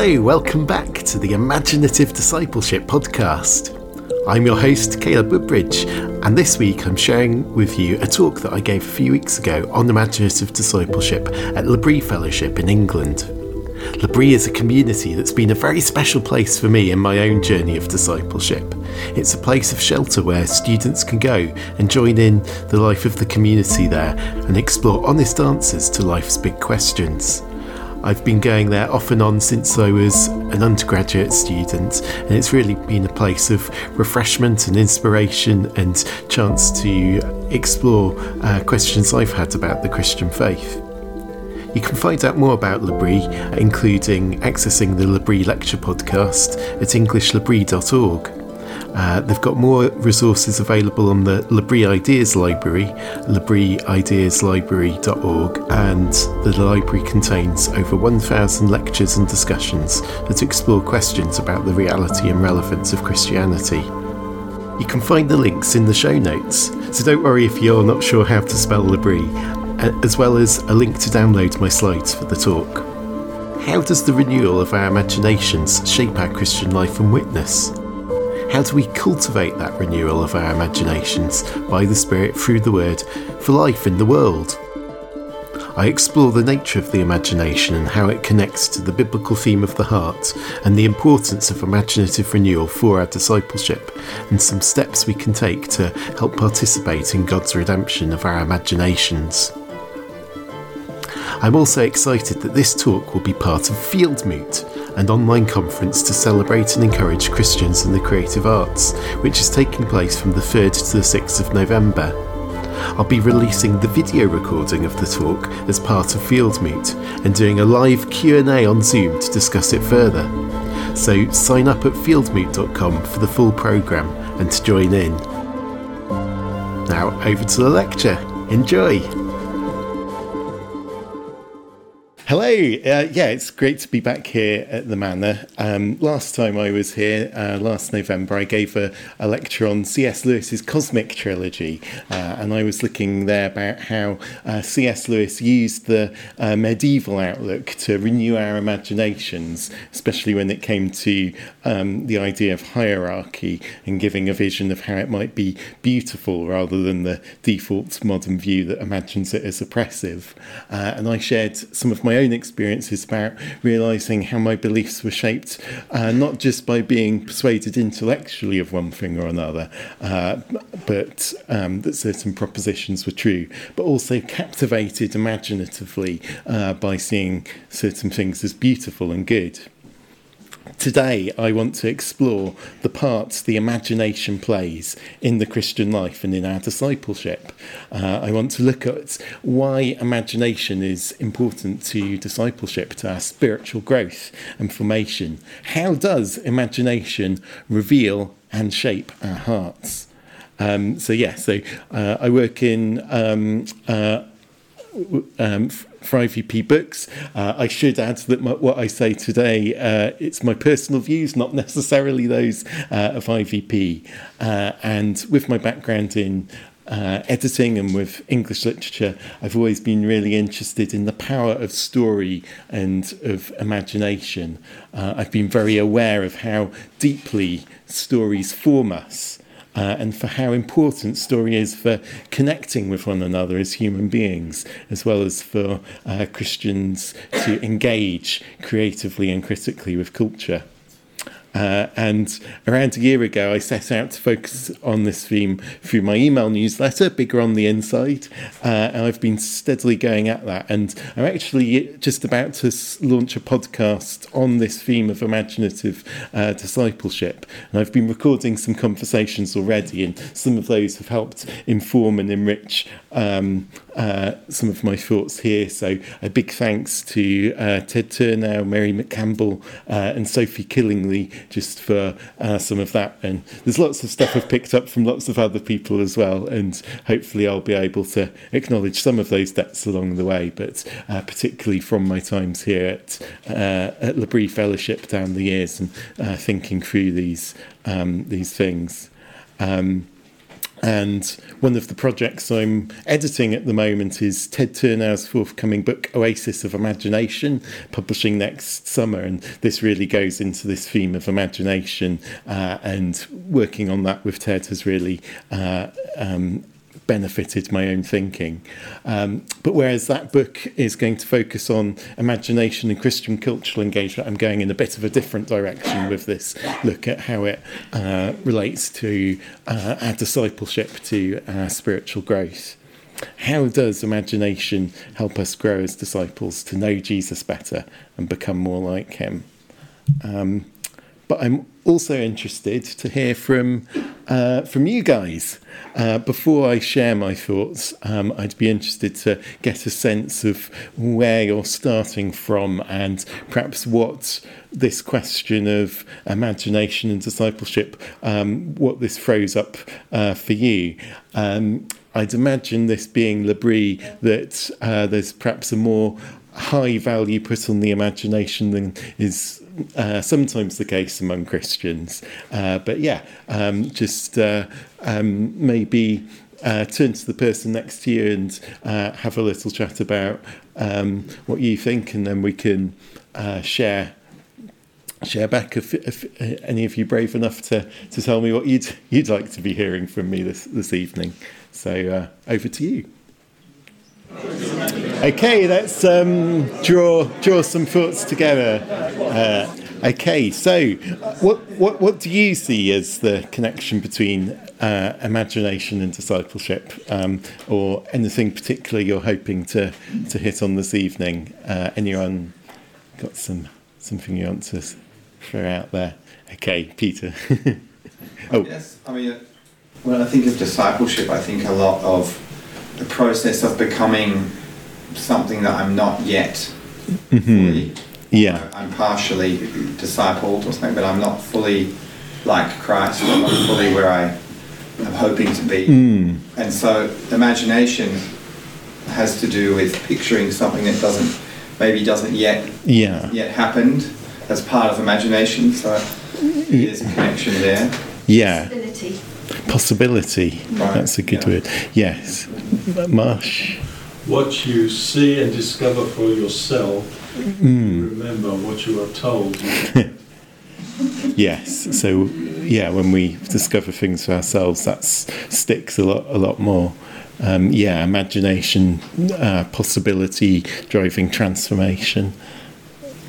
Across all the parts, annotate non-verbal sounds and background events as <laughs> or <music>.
Hello, welcome back to the Imaginative Discipleship podcast. I'm your host, Caleb Woodbridge, and this week I'm sharing with you a talk that I gave a few weeks ago on imaginative discipleship at L'Abri Fellowship in England. L'Abri is a community that's been a very special place for me in my own journey of discipleship. It's a place of shelter where students can go and join in the life of the community there and explore honest answers to life's big questions. I've been going there off and on since I was an undergraduate student, and it's really been a place of refreshment and inspiration and chance to explore uh, questions I've had about the Christian faith. You can find out more about L'Abri, including accessing the L'Abri Lecture podcast at englishlabri.org. Uh, they've got more resources available on the L'Abri Ideas Library, labriideaslibrary.org, and the library contains over 1,000 lectures and discussions that explore questions about the reality and relevance of Christianity. You can find the links in the show notes, so don't worry if you're not sure how to spell L'Abri, as well as a link to download my slides for the talk. How does the renewal of our imaginations shape our Christian life and witness? How do we cultivate that renewal of our imaginations by the Spirit through the Word for life in the world? I explore the nature of the imagination and how it connects to the biblical theme of the heart and the importance of imaginative renewal for our discipleship and some steps we can take to help participate in God's redemption of our imaginations. I'm also excited that this talk will be part of Fieldmoot, an online conference to celebrate and encourage Christians in the creative arts, which is taking place from the 3rd to the 6th of November. I'll be releasing the video recording of the talk as part of Fieldmoot and doing a live Q&A on Zoom to discuss it further. So sign up at fieldmoot.com for the full programme and to join in. Now over to the lecture. Enjoy! Hello, uh, yeah, it's great to be back here at the Manor. Um, last time I was here, uh, last November, I gave a, a, lecture on C.S. Lewis's Cosmic Trilogy, uh, and I was looking there about how uh, C.S. Lewis used the uh, medieval outlook to renew our imaginations, especially when it came to um, the idea of hierarchy and giving a vision of how it might be beautiful rather than the default modern view that imagines it as oppressive. Uh, and I shared some of my own experiences about realizing how my beliefs were shaped uh, not just by being persuaded intellectually of one thing or another, uh, but um, that certain propositions were true, but also captivated imaginatively uh, by seeing certain things as beautiful and good. Today, I want to explore the parts the imagination plays in the Christian life and in our discipleship. Uh, I want to look at why imagination is important to discipleship, to our spiritual growth and formation. How does imagination reveal and shape our hearts? Um, so, yeah, so uh, I work in. Um, uh, um, for IVP Books. Uh, I should add that my, what I say today, uh, it's my personal views, not <laughs> necessarily those uh, of IVP. Uh, and with my background in uh, editing and with English literature, I've always been really interested in the power of story and of imagination. Uh, I've been very aware of how deeply stories form us uh, and for how important story is for connecting with one another as human beings, as well as for uh, Christians to engage creatively and critically with culture. Uh, and around a year ago, I set out to focus on this theme through my email newsletter, Bigger on the Inside. Uh, and I've been steadily going at that. And I'm actually just about to launch a podcast on this theme of imaginative uh, discipleship. And I've been recording some conversations already, and some of those have helped inform and enrich um, uh, some of my thoughts here. So a big thanks to uh, Ted Turnau, Mary McCampbell, uh, and Sophie Killingley just for uh, some of that. And there's lots of stuff I've picked up from lots of other people as well. And hopefully I'll be able to acknowledge some of those debts along the way, but uh, particularly from my times here at, uh, at L'Abri Fellowship down the years and thinking through these, um, these things. Um, And one of the projects I'm editing at the moment is Ted Turnau's forthcoming book, Oasis of Imagination, publishing next summer. And this really goes into this theme of imagination. Uh, and working on that with Ted has really uh, um, benefited my own thinking. Um, but whereas that book is going to focus on imagination and Christian cultural engagement, I'm going in a bit of a different direction with this look at how it uh, relates to uh, our discipleship, to our spiritual growth. How does imagination help us grow as disciples to know Jesus better and become more like him? Um, but I'm also interested to hear from uh, from you guys. Uh, before I share my thoughts, um, I'd be interested to get a sense of where you're starting from and perhaps what this question of imagination and discipleship, um, what this throws up uh, for you. Um, I'd imagine this being L'Abri that uh, there's perhaps a more high value put on the imagination than is uh, sometimes the case among Christians. Uh, but yeah, um, just uh, um, maybe uh, turn to the person next to you and uh, have a little chat about um, what you think, and then we can uh, share. Share back if, if any of you brave enough to, to tell me what you'd you'd like to be hearing from me this this evening. So over to you. Okay, let's um, draw draw some thoughts together. Uh, okay, so what, what what do you see as the connection between uh, imagination and discipleship, um, or anything particular you're hoping to to hit on this evening? Uh, anyone got some something you want to throw out there? Okay, Peter. <laughs> oh, yes. I mean, when I think of discipleship, I think a lot of the process of becoming something that I'm not yet mm-hmm. fully. Yeah. I'm partially discipled or something, but I'm not fully like Christ. I'm not fully where I am hoping to be. Mm. And so imagination has to do with picturing something that doesn't maybe doesn't yet yeah. yet happened as part of imagination. So there's a connection there. Yeah. Possibility. Possibility. Right. That's a good yeah. word. Yes. Marsh what you see and discover for yourself. Mm. Remember what you are told. <laughs> yes. So yeah, when we discover things for ourselves, that sticks a lot, a lot more. Um, yeah, imagination, uh, possibility, driving transformation.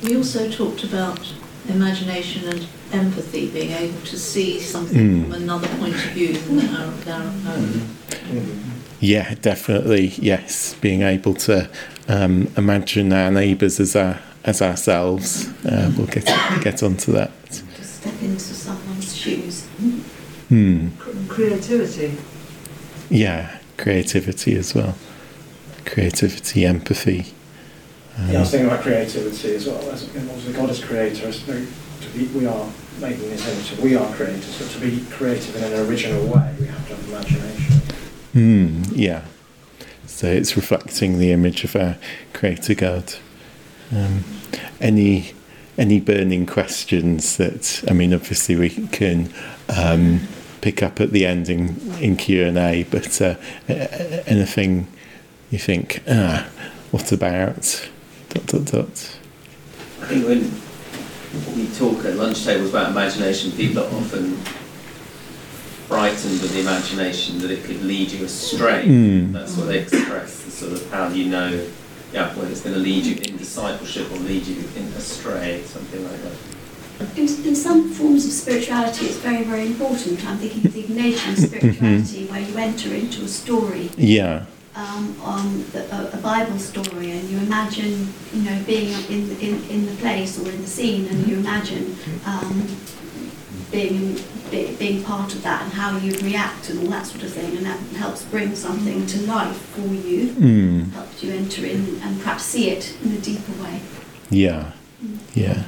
We also talked about imagination and empathy, being able to see something mm. from another point of view than our, our own. Mm. Yeah, definitely. Yes, being able to um, imagine our neighbours as our as ourselves. Uh, we'll get get onto that. To step into someone's shoes. Hmm. Creativity. Yeah, creativity as well. Creativity, empathy. Um, yeah, I was thinking about creativity as well. As, obviously, God is creator. To be, we are making this image. We are creators, but to be creative in an original way, we have to have imagination. Mm, yeah. So it's reflecting the image of our Creator God. Um, any any burning questions that I mean, obviously we can um, pick up at the end in, in Q and A, but uh, anything you think, ah, what about? Dot dot dot. I think when we talk at lunch tables about imagination, people are often frightened with the imagination that it could lead you astray. Mm. That's what they express, the sort of how do you know yeah, whether it's going to lead you in discipleship or lead you in astray, something like that. In, in some forms of spirituality, it's very, very important. I'm thinking of the Ignatian <laughs> spirituality, where you enter into a story. Yeah. Um, on the, a, a, Bible story, and you imagine, you know, being in, in, in the place or in the scene, and you imagine um, being be, being part of that and how you react and all that sort of thing, and that helps bring something to life for you, mm. helps you enter in and perhaps see it in a deeper way. Yeah, mm. yeah,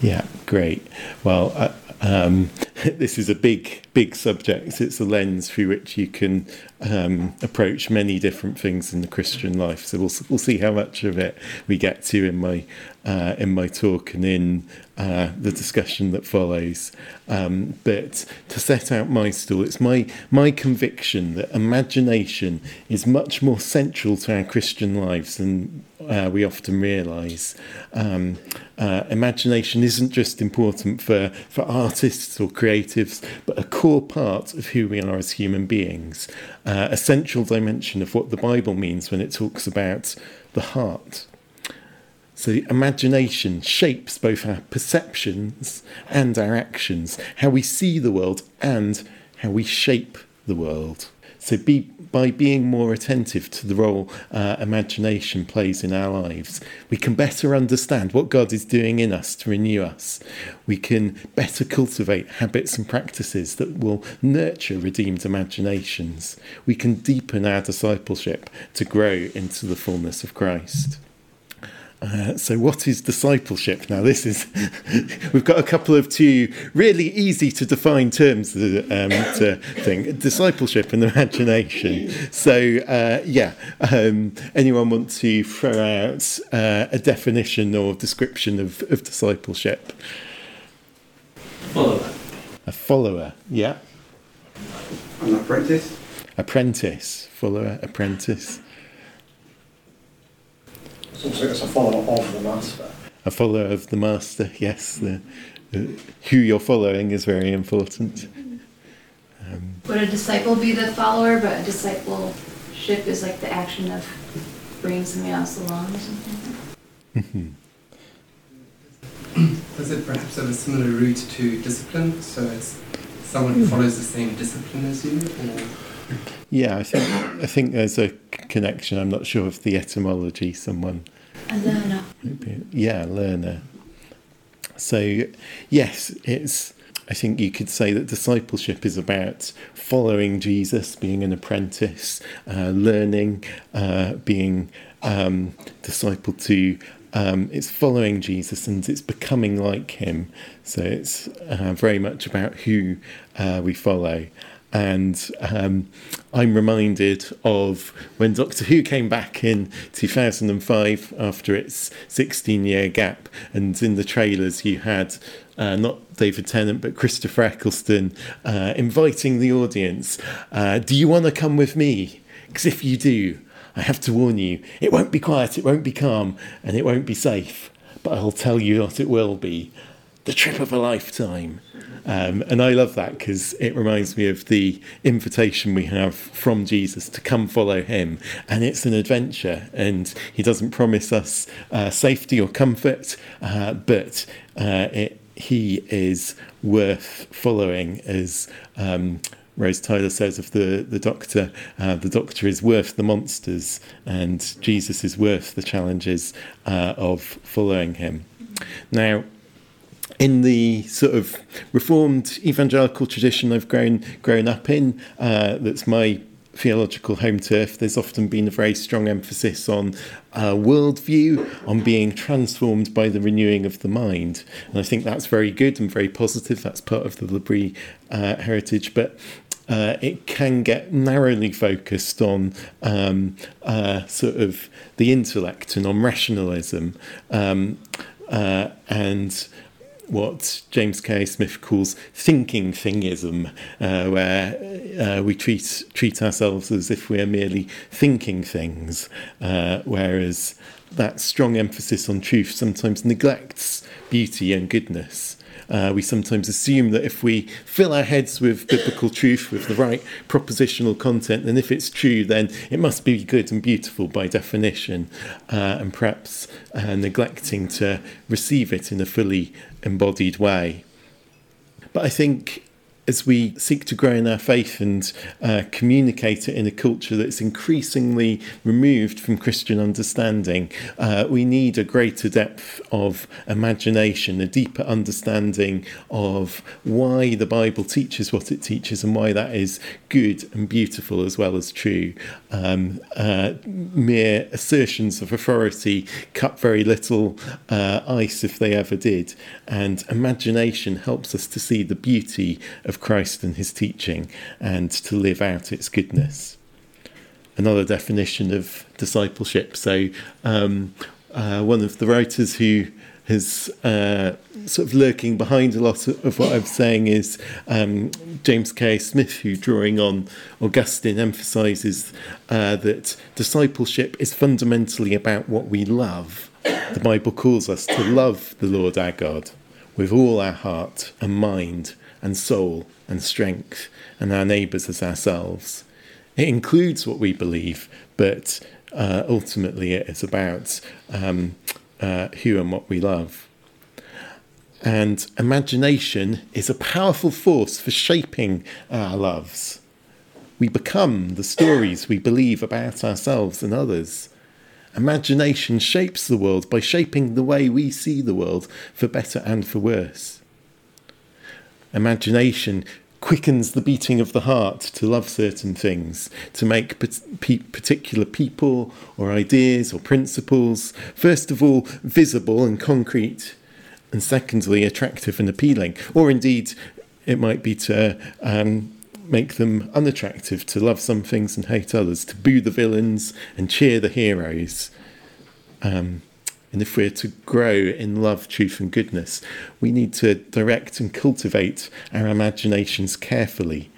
yeah. Great. Well, uh, um, <laughs> this is a big, big subject. It's a lens through which you can um, approach many different things in the Christian life. So we'll we'll see how much of it we get to in my uh, in my talk and in uh, the discussion that follows. Um, but to set out my stall, it's my my conviction that imagination is much more central to our Christian lives than uh, we often realise. Um, uh, imagination isn't just important for, for artists or creatives, but a core part of who we are as human beings, uh, a central dimension of what the Bible means when it talks about the heart. So, imagination shapes both our perceptions and our actions, how we see the world and how we shape the world. So, be, by being more attentive to the role uh, imagination plays in our lives, we can better understand what God is doing in us to renew us. We can better cultivate habits and practices that will nurture redeemed imaginations. We can deepen our discipleship to grow into the fullness of Christ. Uh, so, what is discipleship? Now, this is, <laughs> we've got a couple of two really easy to define terms um, to think discipleship and imagination. So, uh, yeah, um, anyone want to throw out uh, a definition or description of, of discipleship? Follower. A follower, yeah. An apprentice. Apprentice, follower, apprentice. It's also it's a follower of the master. A follower of the master, <laughs> yes. The, the, who you're following is very important. Um, Would a disciple be the follower, but a discipleship is like the action of bringing somebody else along or something? Does <clears throat> it perhaps have a similar root to discipline? So it's someone who follows the same discipline as you, or Yeah, I think I think there's a connection. I'm not sure of the etymology. Someone, A learner. yeah, learner. So, yes, it's. I think you could say that discipleship is about following Jesus, being an apprentice, uh, learning, uh, being um, discipled to. Um, it's following Jesus and it's becoming like him. So it's uh, very much about who uh, we follow. And um, I'm reminded of when Doctor Who came back in 2005 after its 16 year gap. And in the trailers, you had uh, not David Tennant, but Christopher Eccleston uh, inviting the audience uh, Do you want to come with me? Because if you do, I have to warn you, it won't be quiet, it won't be calm, and it won't be safe. But I'll tell you what it will be the trip of a lifetime. Um, and I love that because it reminds me of the invitation we have from Jesus to come follow him. And it's an adventure, and he doesn't promise us uh, safety or comfort, uh, but uh, it, he is worth following as. Um, Rose Tyler says of the, the doctor, uh, the doctor is worth the monsters, and Jesus is worth the challenges uh, of following him. Now, in the sort of reformed evangelical tradition I've grown grown up in, uh, that's my theological home turf. There's often been a very strong emphasis on uh, worldview, on being transformed by the renewing of the mind, and I think that's very good and very positive. That's part of the L'Abri uh, heritage, but. Uh, it can get narrowly focused on um, uh, sort of the intellect and on rationalism, um, uh, and what James K. Smith calls thinking thingism, uh, where uh, we treat treat ourselves as if we are merely thinking things, uh, whereas that strong emphasis on truth sometimes neglects beauty and goodness. Uh, we sometimes assume that if we fill our heads with biblical truth, with the right propositional content, then if it's true, then it must be good and beautiful by definition, uh, and perhaps uh, neglecting to receive it in a fully embodied way. But I think as we seek to grow in our faith and uh, communicate it in a culture that's increasingly removed from Christian understanding, uh, we need a greater depth of imagination, a deeper understanding of why the Bible teaches what it teaches and why that is good and beautiful as well as true. Um, uh, mere assertions of authority cut very little uh, ice if they ever did, and imagination helps us to see the beauty of Christ and his teaching and to live out its goodness. Another definition of discipleship. So, um, uh, one of the writers who is uh, sort of lurking behind a lot of what I'm saying is um, James K. Smith, who, drawing on Augustine, emphasizes uh, that discipleship is fundamentally about what we love. The Bible calls us to love the Lord our God with all our heart and mind and soul and strength, and our neighbours as ourselves. It includes what we believe, but uh, ultimately it is about um, uh, who and what we love. And imagination is a powerful force for shaping our loves. We become the stories we believe about ourselves and others. Imagination shapes the world by shaping the way we see the world for better and for worse. Imagination quickens the beating of the heart to love certain things, to make particular people or ideas or principles, first of all, visible and concrete, and secondly, attractive and appealing. Or indeed, it might be to um, make them unattractive, to love some things and hate others, to boo the villains and cheer the heroes. Um, and if we're to grow in love, truth, and goodness, we need to direct and cultivate our imaginations carefully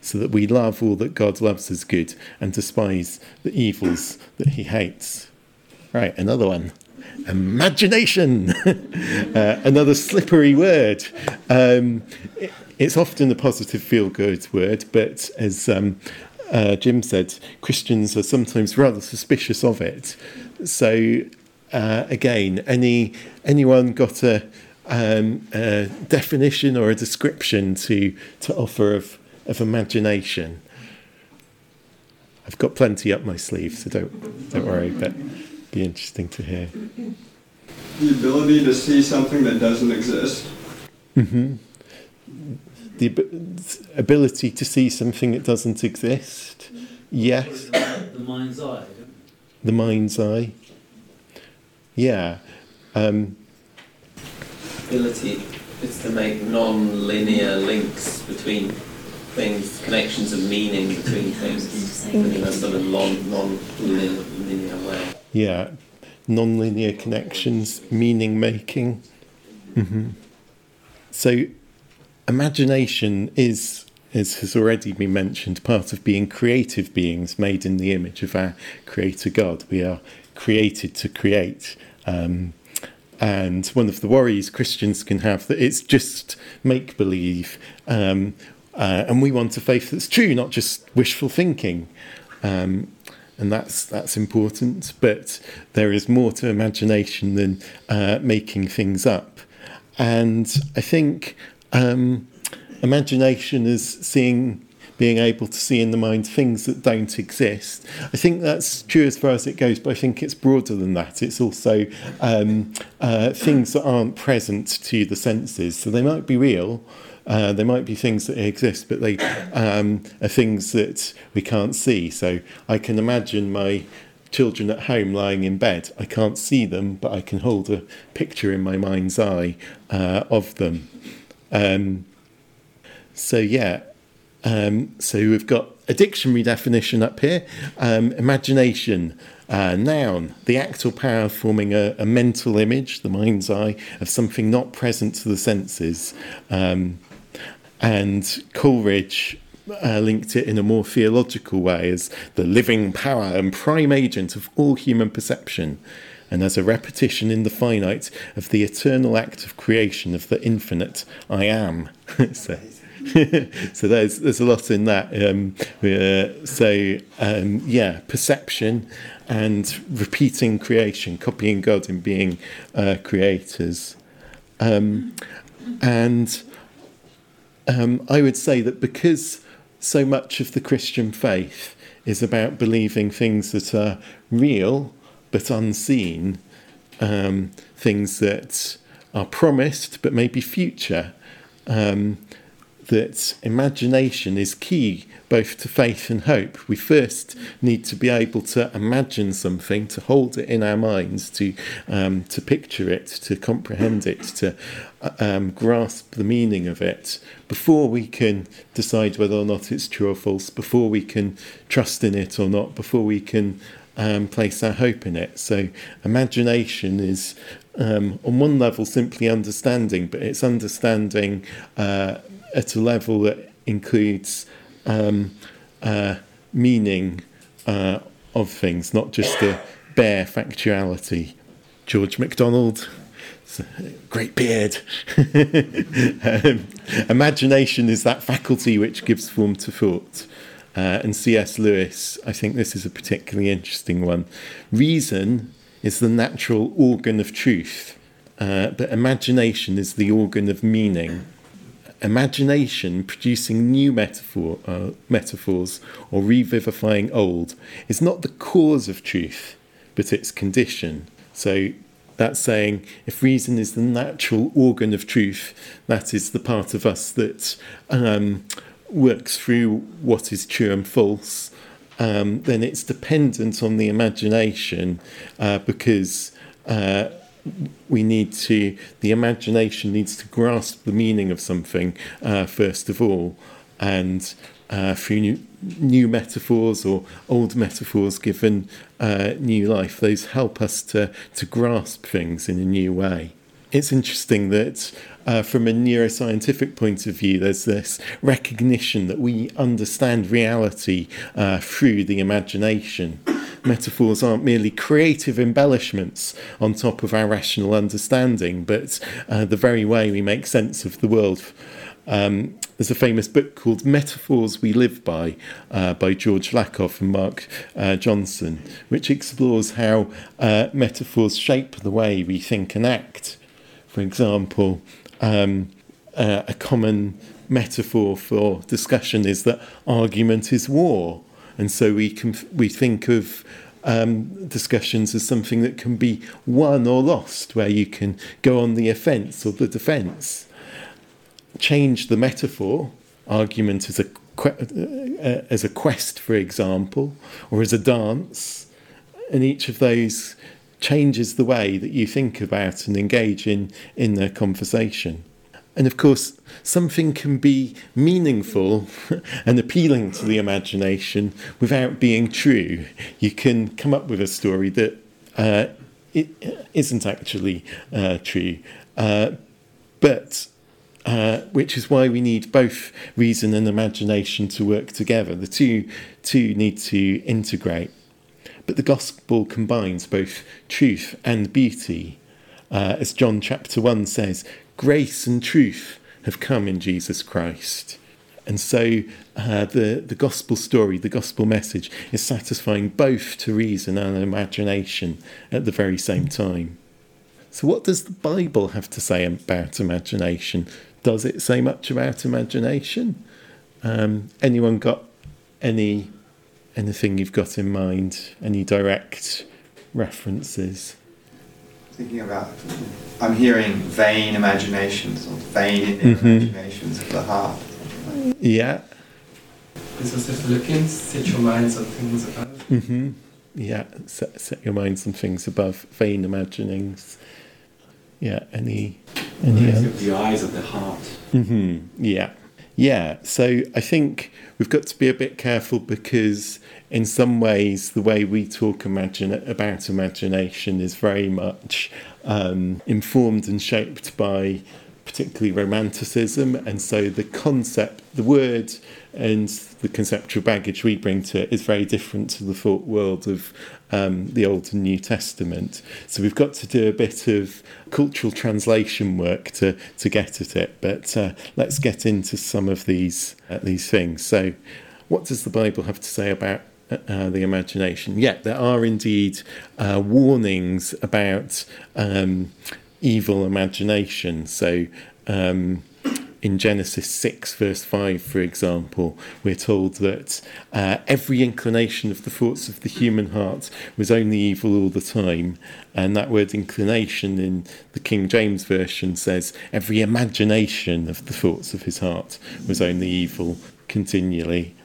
so that we love all that God loves as good and despise the evils that he hates. Right, another one. Imagination, <laughs> uh, another slippery word. Um, it, it's often a positive feel good word, but as um, uh, Jim said, Christians are sometimes rather suspicious of it. So uh, again, any anyone got a, um, a, definition or a description to to offer of of imagination? I've got plenty up my sleeve, so don't don't worry. But be interesting to hear. The ability to see something that doesn't exist. Mm-hmm. The ability to see something that doesn't exist. Yes. The mind's eye. The mind's eye. Yeah. Um, Ability is to make non-linear links between things, connections of meaning between things in a sort of non-linear way. Yeah, non-linear connections, meaning making. Mm-hmm. So, imagination is, as has already been mentioned, part of being creative beings made in the image of our Creator God. We are created to create. Um, and one of the worries Christians can have that it's just make believe, um, uh, and we want a faith that's true, not just wishful thinking. Um, and that's that's important. But there is more to imagination than uh, making things up. And I think um, imagination is seeing being able to see in the mind things that don't exist. I think that's true as far as it goes, but I think it's broader than that. It's also um, uh, things that aren't present to the senses. So they might be real. Uh, might be things that exist, but they um, are things that we can't see. So I can imagine my children at home lying in bed. I can't see them, but I can hold a picture in my mind's eye uh, of them. Um, so yeah, um, so we've got a dictionary definition up here um, imagination. Uh, noun, the act or power of forming a, a, mental image, the mind's eye, of something not present to the senses. Um, and Coleridge uh, linked it in a more theological way as the living power and prime agent of all human perception, and as a repetition in the finite of the eternal act of creation of the infinite I am. <laughs> so, <laughs> so there's there's a lot in that. Um, uh, so um, yeah, perception and repeating creation, copying God and being uh, creators, um, and um, I would say that because so much of the Christian faith is about believing things that are real but unseen, um, things that are promised but maybe future, um, that imagination is key both to faith and hope. We first need to be able to imagine something, to hold it in our minds, to um, to picture it, to comprehend it, to um, grasp the meaning of it before we can decide whether or not it's true or false. Before we can trust in it or not. Before we can um, place our hope in it. So imagination is. Um, on one level, simply understanding, but it's understanding uh, at a level that includes um, uh, meaning uh, of things, not just the bare factuality. George MacDonald, great beard. <laughs> um, imagination is that faculty which gives form to thought. Uh, and C.S. Lewis, I think this is a particularly interesting one. Reason is the natural organ of truth, uh, but imagination is the organ of meaning imagination producing new metaphor, uh, metaphors or revivifying old is not the cause of truth, but its condition. So that's saying if reason is the natural organ of truth, that is the part of us that um, works through what is true and false. Um, then it's dependent on the imagination uh, because uh, we need to, the imagination needs to grasp the meaning of something uh, first of all, and uh, through new, new metaphors or old metaphors given uh, new life, those help us to, to grasp things in a new way. It's interesting that uh, from a neuroscientific point of view, there's this recognition that we understand reality uh, through the imagination metaphors aren't merely creative embellishments on top of our rational understanding, but uh, the very way we make sense of the world. Um, there's a famous book called Metaphors We Live By uh, by George Lakoff and Mark uh, Johnson, which explores how uh, metaphors shape the way we think and act. For example, um, uh, a common metaphor for discussion is that argument is war. And so we can we think of um, discussions as something that can be won or lost, where you can go on the offence or the defence. Change the metaphor, argument as a uh, as a quest, for example, or as a dance, and each of those changes the way that you think about and engage in in the conversation. And of course, something can be meaningful <laughs> and appealing to the imagination without being true. You can come up with a story that uh, it isn't actually uh, true, uh, but uh, which is why we need both reason and imagination to work together. The two, two need to integrate. But the gospel combines both truth and beauty. Uh, as John chapter 1 says, grace and truth have come in Jesus Christ. And so uh, the, the gospel story, the gospel message, is satisfying both to reason and imagination at the very same time. So, what does the Bible have to say about imagination? Does it say much about imagination? Um, anyone got any anything you've got in mind? Any direct references? thinking about, I'm hearing vain imaginations or vain mm-hmm. imaginations of the heart. Yeah. This was the Philippians, set your minds on things above. Mm-hmm. Yeah, set, set your minds on things above, vain imaginings. Yeah, any, any else? The eyes of the heart. Mm-hmm. Yeah. Yeah, so I think we've got to be a bit careful because, in some ways, the way we talk imagine, about imagination is very much um, informed and shaped by particularly romanticism. And so the concept, the word, and the conceptual baggage we bring to it is very different to the thought world of um, the Old and New Testament. So we've got to do a bit of cultural translation work to, to get at it. But uh, let's get into some of these uh, these things. So, what does the Bible have to say about uh, uh the imagination? Yeah, there are indeed uh, warnings about um, evil imagination. So. Um, in Genesis 6, verse 5, for example, we're told that uh, every inclination of the thoughts of the human heart was only evil all the time. And that word inclination in the King James Version says every imagination of the thoughts of his heart was only evil continually.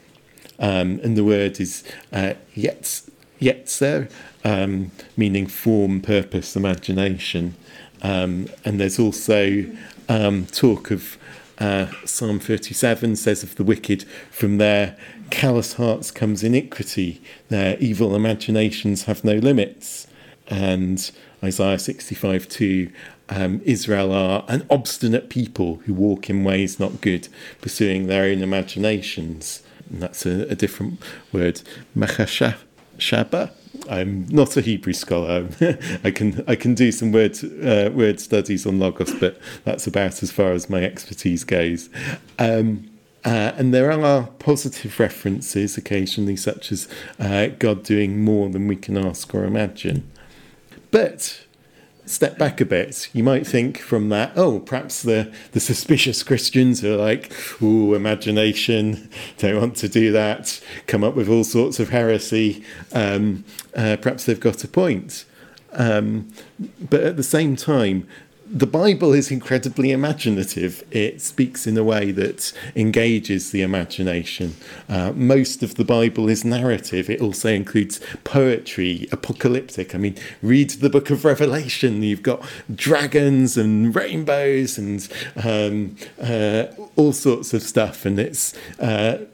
Um, and the word is uh, yet, yetzer, um, meaning form, purpose, imagination. Um, and there's also um, talk of uh, Psalm 37 says of the wicked, from their callous hearts comes iniquity, their evil imaginations have no limits. And Isaiah 65 2, um, Israel are an obstinate people who walk in ways not good, pursuing their own imaginations. And that's a, a different word. Machashaba I'm not a Hebrew scholar. <laughs> I can I can do some word uh, word studies on logos, but that's about as far as my expertise goes. Um, uh, and there are positive references occasionally, such as uh, God doing more than we can ask or imagine. But step back a bit, you might think from that, oh, perhaps the, the suspicious Christians are like, oh, imagination, don't want to do that, come up with all sorts of heresy. Um, uh, perhaps they've got a point. Um, but at the same time, the Bible is incredibly imaginative. It speaks in a way that engages the imagination. Uh, most of the Bible is narrative. It also includes poetry, apocalyptic. I mean, read the book of Revelation. You've got dragons and rainbows and um, uh, all sorts of stuff, and it's. Uh,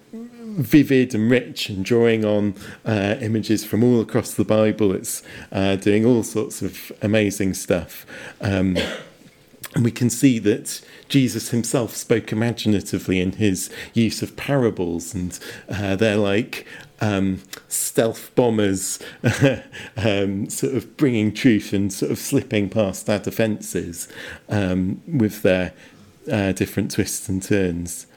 vivid and rich and drawing on uh, images from all across the Bible. It's uh, doing all sorts of amazing stuff. Um, and we can see that Jesus himself spoke imaginatively in his use of parables, and uh, they're like um, stealth bombers, <laughs> um, sort of bringing truth and sort of slipping past our defences um, with their uh, different twists and turns.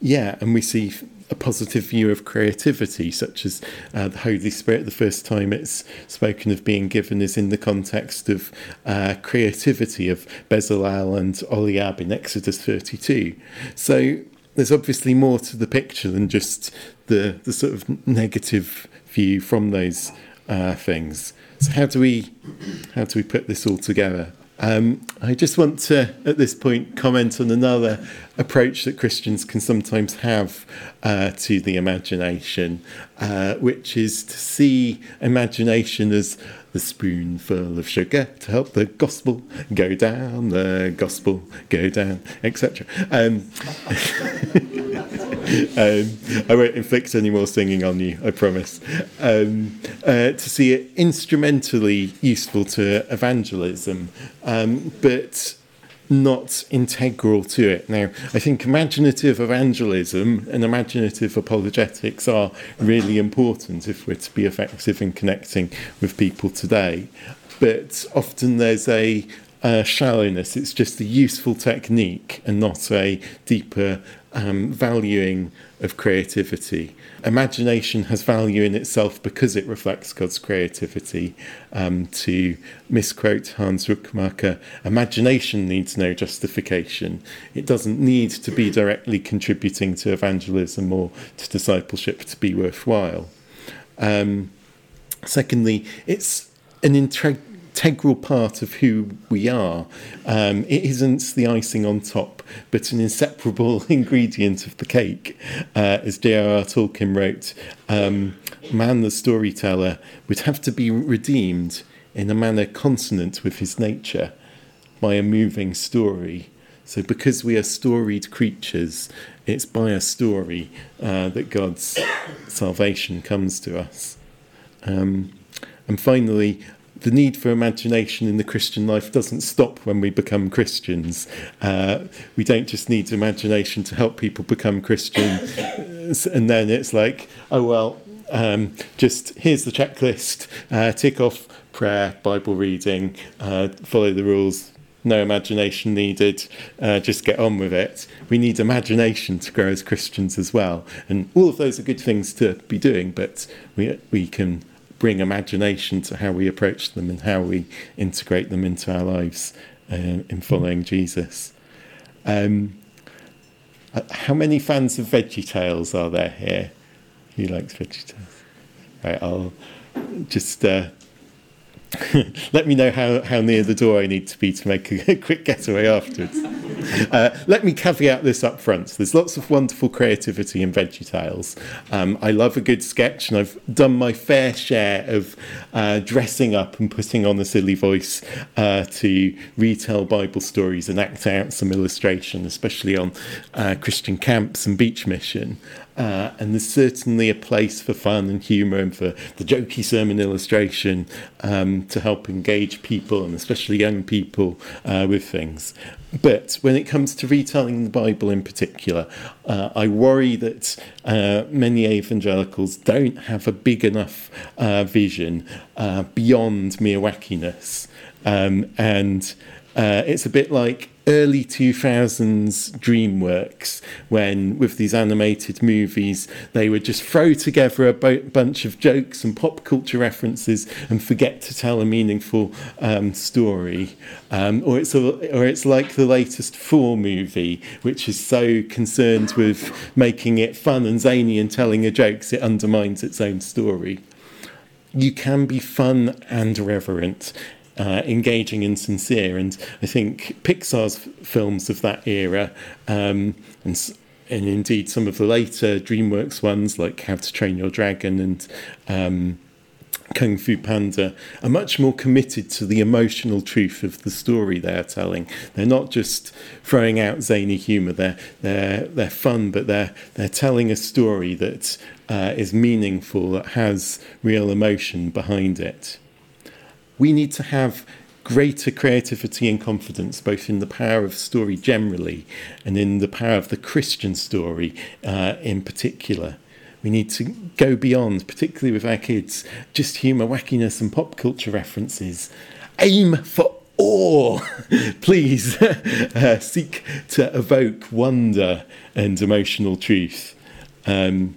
Yeah, and we see a positive view of creativity, such as uh, the Holy Spirit. The first time it's spoken of being given is in the context of uh, creativity of Bezalel and Oliab in Exodus 32. So there's obviously more to the picture than just the, the sort of negative view from those uh, things. So how do we how do we put this all together? Um, I just want to, at this point, comment on another approach that Christians can sometimes have uh, to the imagination, uh, which is to see imagination as the spoonful of sugar to help the gospel go down, the gospel go down, etc. Um, <laughs> um, I won't inflict any more singing on you, I promise. Um, uh, to see it instrumentally useful to evangelism, um, but not integral to it. Now, I think imaginative evangelism and imaginative apologetics are really important if we're to be effective in connecting with people today. But often there's a uh, shallowness, it's just a useful technique and not a deeper um, valuing of creativity. Imagination has value in itself because it reflects God's creativity. Um, to misquote Hans Rookmaaker, imagination needs no justification. It doesn't need to be directly contributing to evangelism or to discipleship to be worthwhile. Um, secondly, it's an integral integral part of who we are. Um, it isn't the icing on top, but an inseparable <laughs> ingredient of the cake. Uh, as J.R.R. Tolkien wrote, um, man the storyteller would have to be redeemed in a manner consonant with his nature by a moving story. So, because we are storied creatures, it's by a story uh, that God's <coughs> salvation comes to us. Um, and finally, the need for imagination in the Christian life doesn't stop when we become Christians. Uh, we don't just need imagination to help people become Christians, and then it's like, oh well, um, just here's the checklist: uh, tick off prayer, Bible reading, uh, follow the rules. No imagination needed. Uh, just get on with it. We need imagination to grow as Christians as well, and all of those are good things to be doing. But we we can bring imagination to how we approach them and how we integrate them into our lives uh, in following Jesus. Um, how many fans of VeggieTales are there here? Who likes VeggieTales? Right, I'll just uh, <laughs> let me know how, how near the door I need to be to make a, <laughs> quick getaway afterwards. Uh, let me caveat this up front. There's lots of wonderful creativity in VeggieTales. Um, I love a good sketch, and I've done my fair share of uh, dressing up and putting on a silly voice uh, to retell Bible stories and act out some illustration, especially on uh, Christian camps and beach mission. Uh, and there's certainly a place for fun and humour and for the jokey sermon illustration um, to help engage people and especially young people uh, with things. But when it comes to retelling the Bible in particular, uh, I worry that uh, many evangelicals don't have a big enough uh, vision uh, beyond mere wackiness. Um, and uh, it's a bit like early 2000s DreamWorks when, with these animated movies, they would just throw together a bo- bunch of jokes and pop culture references and forget to tell a meaningful um, story. Um, or, it's a, or it's like the latest Thor movie, which is so concerned with making it fun and zany and telling a jokes, it undermines its own story. You can be fun and reverent uh, engaging and sincere. And I think Pixar's films of that era, um, and, and indeed some of the later DreamWorks ones like How to Train Your Dragon and um, Kung Fu Panda are much more committed to the emotional truth of the story they're telling. They're not just throwing out zany humour. They're they're they're fun, but they're they're telling a story that uh, is meaningful, that has real emotion behind it we need to have greater creativity and confidence, both in the power of story generally and in the power of the Christian story uh, in particular. We need to go beyond, particularly with our kids, just humour, wackiness, and pop culture references. Aim for awe. <laughs> Please <laughs> uh, seek to evoke wonder and emotional truth. Um,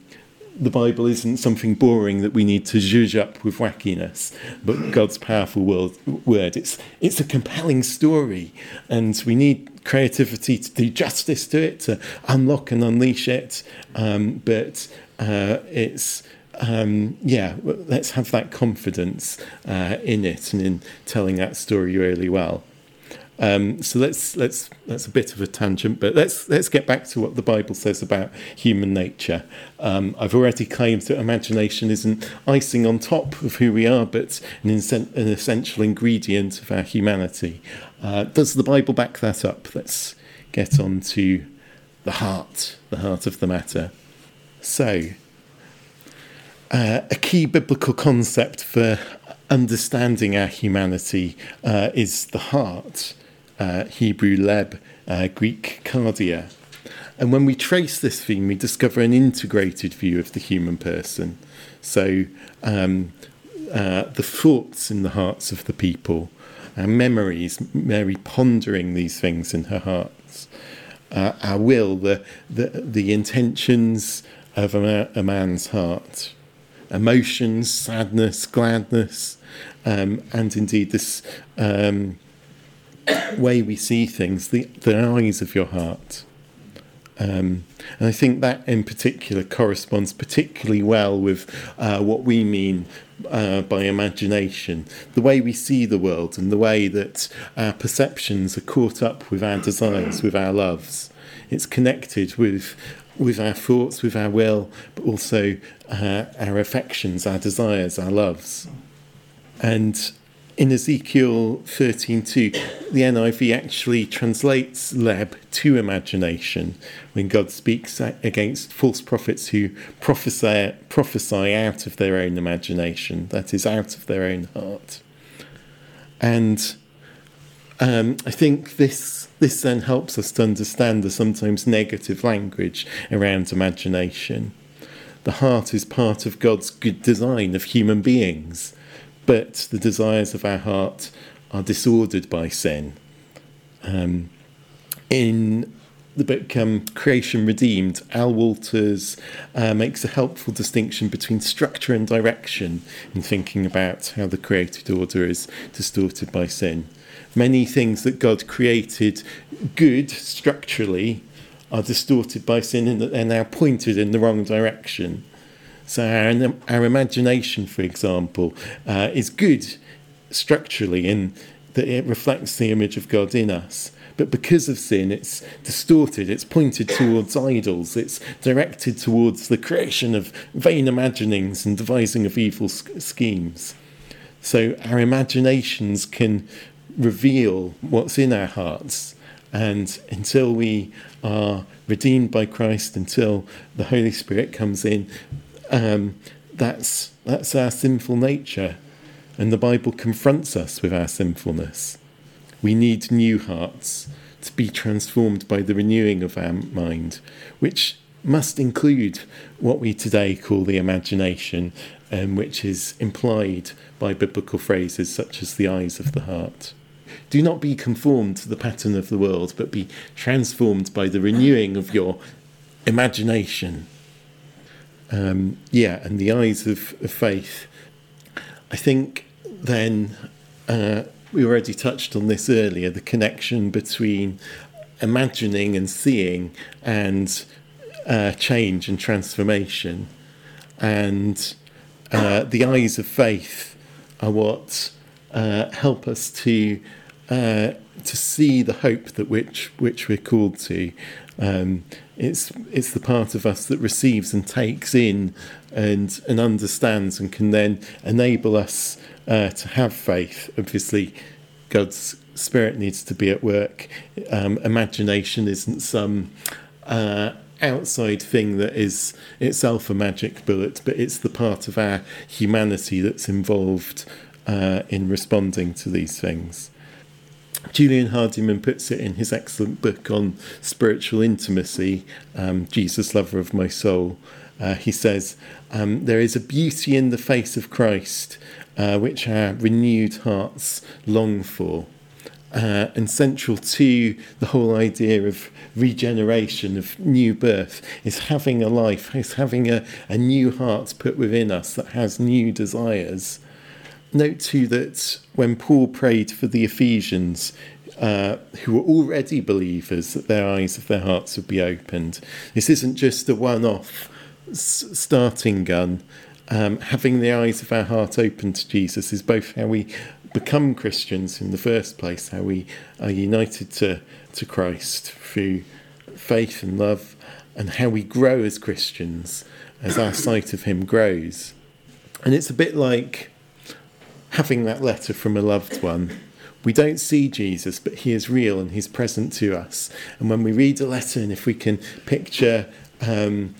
the Bible isn't something boring that we need to zhuzh up with wackiness, but God's powerful word. It's, it's a compelling story, and we need creativity to do justice to it, to unlock and unleash it. Um, but uh, it's, um, yeah, let's have that confidence uh, in it and in telling that story really well. Um, so let's let's that's a bit of a tangent, but let's let's get back to what the Bible says about human nature. Um, I've already claimed that imagination isn't icing on top of who we are, but an, an essential ingredient of our humanity. Uh, does the Bible back that up? Let's get on to the heart, the heart of the matter. So, uh, a key biblical concept for understanding our humanity uh, is the heart uh, Hebrew leb, uh, Greek cardia. And when we trace this theme, we discover an integrated view of the human person. So um, uh, the thoughts in the hearts of the people, our memories, Mary pondering these things in her hearts, uh, our will, the, the, the intentions of a, a man's heart, emotions, sadness, gladness, um, and indeed this um, way we see things, the, the eyes of your heart. Um, and I think that in particular corresponds particularly well with uh, what we mean uh, by imagination, the way we see the world and the way that our perceptions are caught up with our desires, with our loves. It's connected with with our thoughts, with our will, but also uh, our affections, our desires, our loves. And in Ezekiel 13:2, the NIV actually translates leb to imagination when God speaks against false prophets who prophesy, prophesy out of their own imagination, that is, out of their own heart. And um, I think this this then helps us to understand the sometimes negative language around imagination. The heart is part of God's good design of human beings but the desires of our heart are disordered by sin. Um, in the book um, Creation Redeemed, Al Wolters uh, makes a helpful distinction between structure and direction in thinking about how the created order is distorted by sin. Many things that God created good structurally are distorted by sin and they're now pointed in the wrong direction. So our, our imagination, for example, uh, is good structurally in that it reflects the image of God in us. But because of sin, it's distorted, it's pointed towards idols, it's directed towards the creation of vain imaginings and devising of evil schemes. So our imaginations can reveal what's in our hearts. And until we are redeemed by Christ, until the Holy Spirit comes in, um, that's, that's our sinful nature. And the Bible confronts us with our sinfulness. We need new hearts to be transformed by the renewing of our mind, which must include what we today call the imagination, um, which is implied by biblical phrases such as the eyes of the heart. Do not be conformed to the pattern of the world, but be transformed by the renewing of your imagination. Um, yeah, and the eyes of, of faith. I think then uh, we already touched on this earlier the connection between imagining and seeing and uh, change and transformation. And uh, the eyes of faith are what uh, help us to uh, to see the hope that which which we're called to. Um, it's it's the part of us that receives and takes in and and understands and can then enable us uh, to have faith. Obviously, God's Spirit needs to be at work. Um, imagination isn't some uh, outside thing that is itself a magic bullet, but it's the part of our humanity that's involved uh, in responding to these things. Julian Hardyman puts it in his excellent book on spiritual intimacy, um, Jesus, Lover of My Soul. Uh, he says, um, There is a beauty in the face of Christ uh, which our renewed hearts long for. Uh, and central to the whole idea of regeneration, of new birth, is having a life, is having a, a new heart put within us that has new desires. Note too that when Paul prayed for the Ephesians, uh, who were already believers, that their eyes of their hearts would be opened. This isn't just a one off s- starting gun, um, having the eyes of our heart open to Jesus is both how we become Christians in the first place, how we are united to, to Christ through faith and love, and how we grow as Christians as our sight of Him grows. And it's a bit like having that letter from a loved one. We don't see Jesus, but He is real and He's present to us. And when we read a letter, and if we can picture um,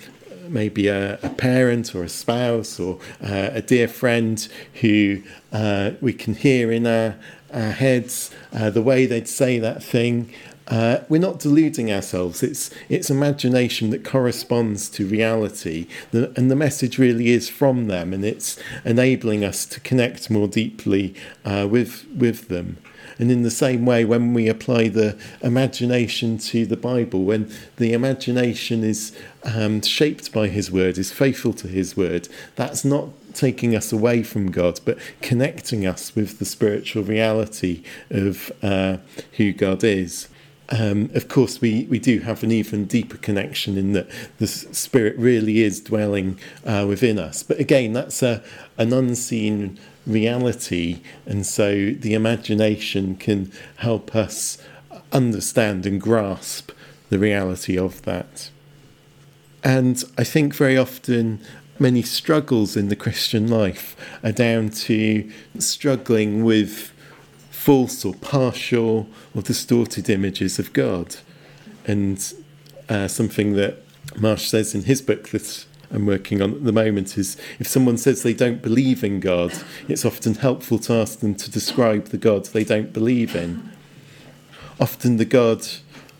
maybe a, a, parent or a spouse or uh, a dear friend who uh, we can hear in our, our heads uh, the way they'd say that thing. Uh, we're not deluding ourselves. It's it's imagination that corresponds to reality, the, and the message really is from them, and it's enabling us to connect more deeply uh, with with them. And in the same way, when we apply the imagination to the Bible, when the imagination is um, shaped by His word, is faithful to His word, that's not taking us away from God, but connecting us with the spiritual reality of uh, who God is. Um, of course, we, we do have an even deeper connection in that the Spirit really is dwelling uh, within us. But again, that's a, an unseen reality, and so the imagination can help us understand and grasp the reality of that. And I think very often many struggles in the Christian life are down to struggling with false or partial or distorted images of God. And uh, something that Marsh says in his book that I'm working on at the moment is if someone says they don't believe in God, it's often helpful to ask them to describe the God they don't believe in. Often the God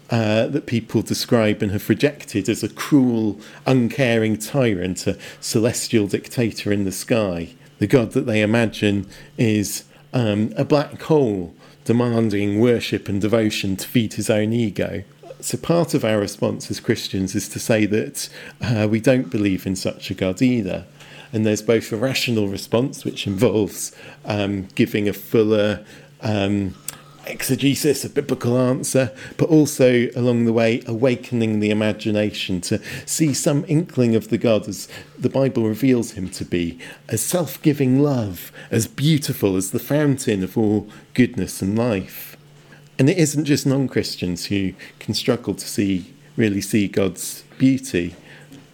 uh, that people describe and have rejected as a cruel, uncaring tyrant, a celestial dictator in the sky. The God that they imagine is um, a black hole demanding worship and devotion to feed his own ego. So, part of our response as Christians is to say that uh, we don't believe in such a God either. And there's both a rational response, which involves um, giving a fuller um, exegesis, a biblical answer, but also along the way awakening the imagination to see some inkling of the God as the Bible reveals him to be, as self giving love, as beautiful as the fountain of all goodness and life. And it isn't just non Christians who can struggle to see, really see God's beauty.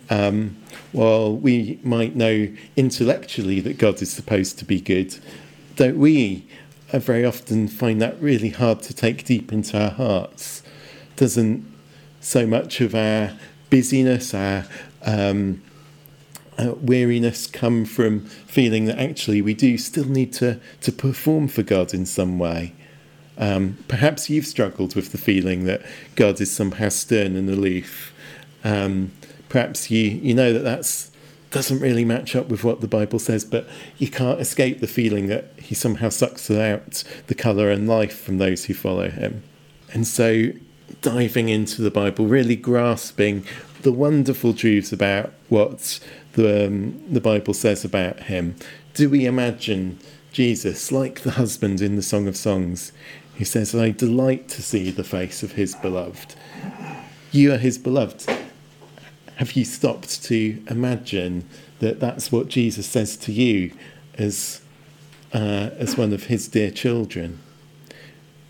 Um, while we might know intellectually that God is supposed to be good, don't we uh, very often find that really hard to take deep into our hearts? Doesn't so much of our busyness, our um, uh, weariness come from feeling that actually we do still need to, to perform for God in some way? Um, perhaps you've struggled with the feeling that God is somehow stern and aloof. Um, perhaps you, you know that that's doesn't really match up with what the Bible says, but you can't escape the feeling that he somehow sucks out the colour and life from those who follow him. And so, diving into the Bible, really grasping the wonderful truths about what the, um, the Bible says about him. Do we imagine Jesus like the husband in the Song of Songs who says, I delight to see the face of his beloved? You are his beloved have you stopped to imagine that that's what Jesus says to you as, uh, as one of his dear children?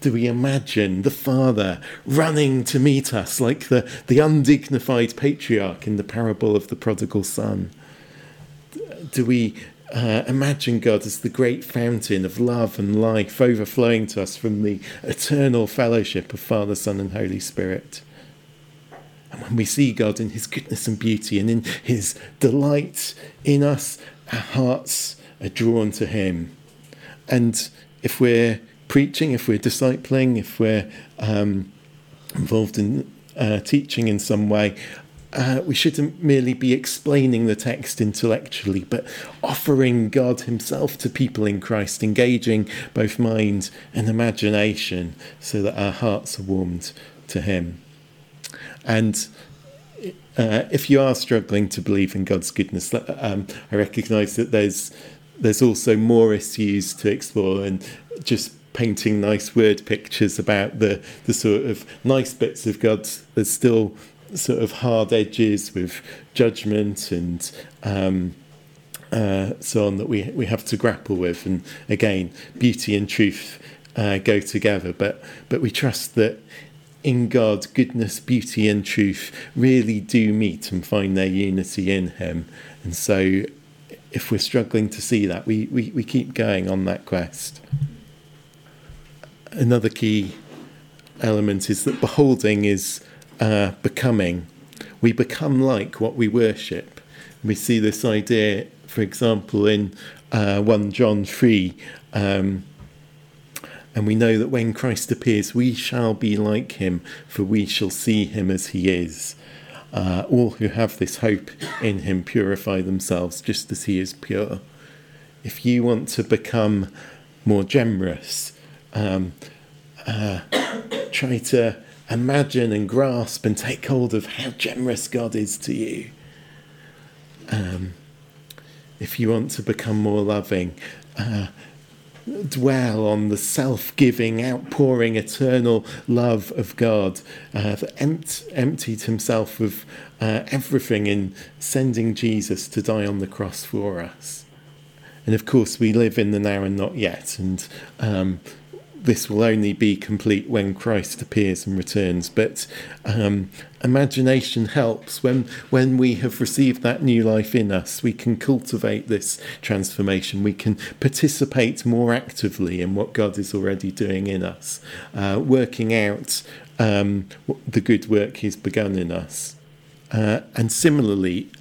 Do we imagine the Father running to meet us like the, the undignified patriarch in the parable of the prodigal son? Do we uh, imagine God as the great fountain of love and life overflowing to us from the eternal fellowship of Father, Son, and Holy Spirit? And when we see God in His goodness and beauty and in His delight in us, our hearts are drawn to Him. And if we're preaching, if we're discipling, if we're um, involved in uh, teaching in some way, uh, we shouldn't merely be explaining the text intellectually, but offering God Himself to people in Christ, engaging both mind and imagination so that our hearts are warmed to Him. And uh, if you are struggling to believe in God's goodness, um, I recognise that there's there's also more issues to explore, and just painting nice word pictures about the the sort of nice bits of God. There's still sort of hard edges with judgment and. Um, uh, so on that we we have to grapple with, and again, beauty and truth uh, go together. But but we trust that in God, goodness, beauty, and truth really do meet and find their unity in Him. And so, if we're struggling to see that, we, we, we keep going on that quest. Another key element is that beholding is uh, becoming. We become like what we worship. We see this idea, for example, in uh, 1 John 3. Um, and we know that when Christ appears, we shall be like him, for we shall see him as he is. Uh, all who have this hope in him purify themselves just as he is pure. If you want to become more generous, um, uh, <coughs> try to imagine and grasp and take hold of how generous God is to you. Um, if you want to become more loving, uh, dwell on the self giving, outpouring, eternal love of God uh, that empt- emptied himself of uh, everything in sending Jesus to die on the cross for us. And of course, we live in the now and not yet. And um, this will only be complete when Christ appears and returns. But um, imagination helps. When, when we have received that new life in us, we can cultivate this transformation. We can participate more actively in what God is already doing in us, uh, working out um, the good work He's begun in us. Uh, and similarly,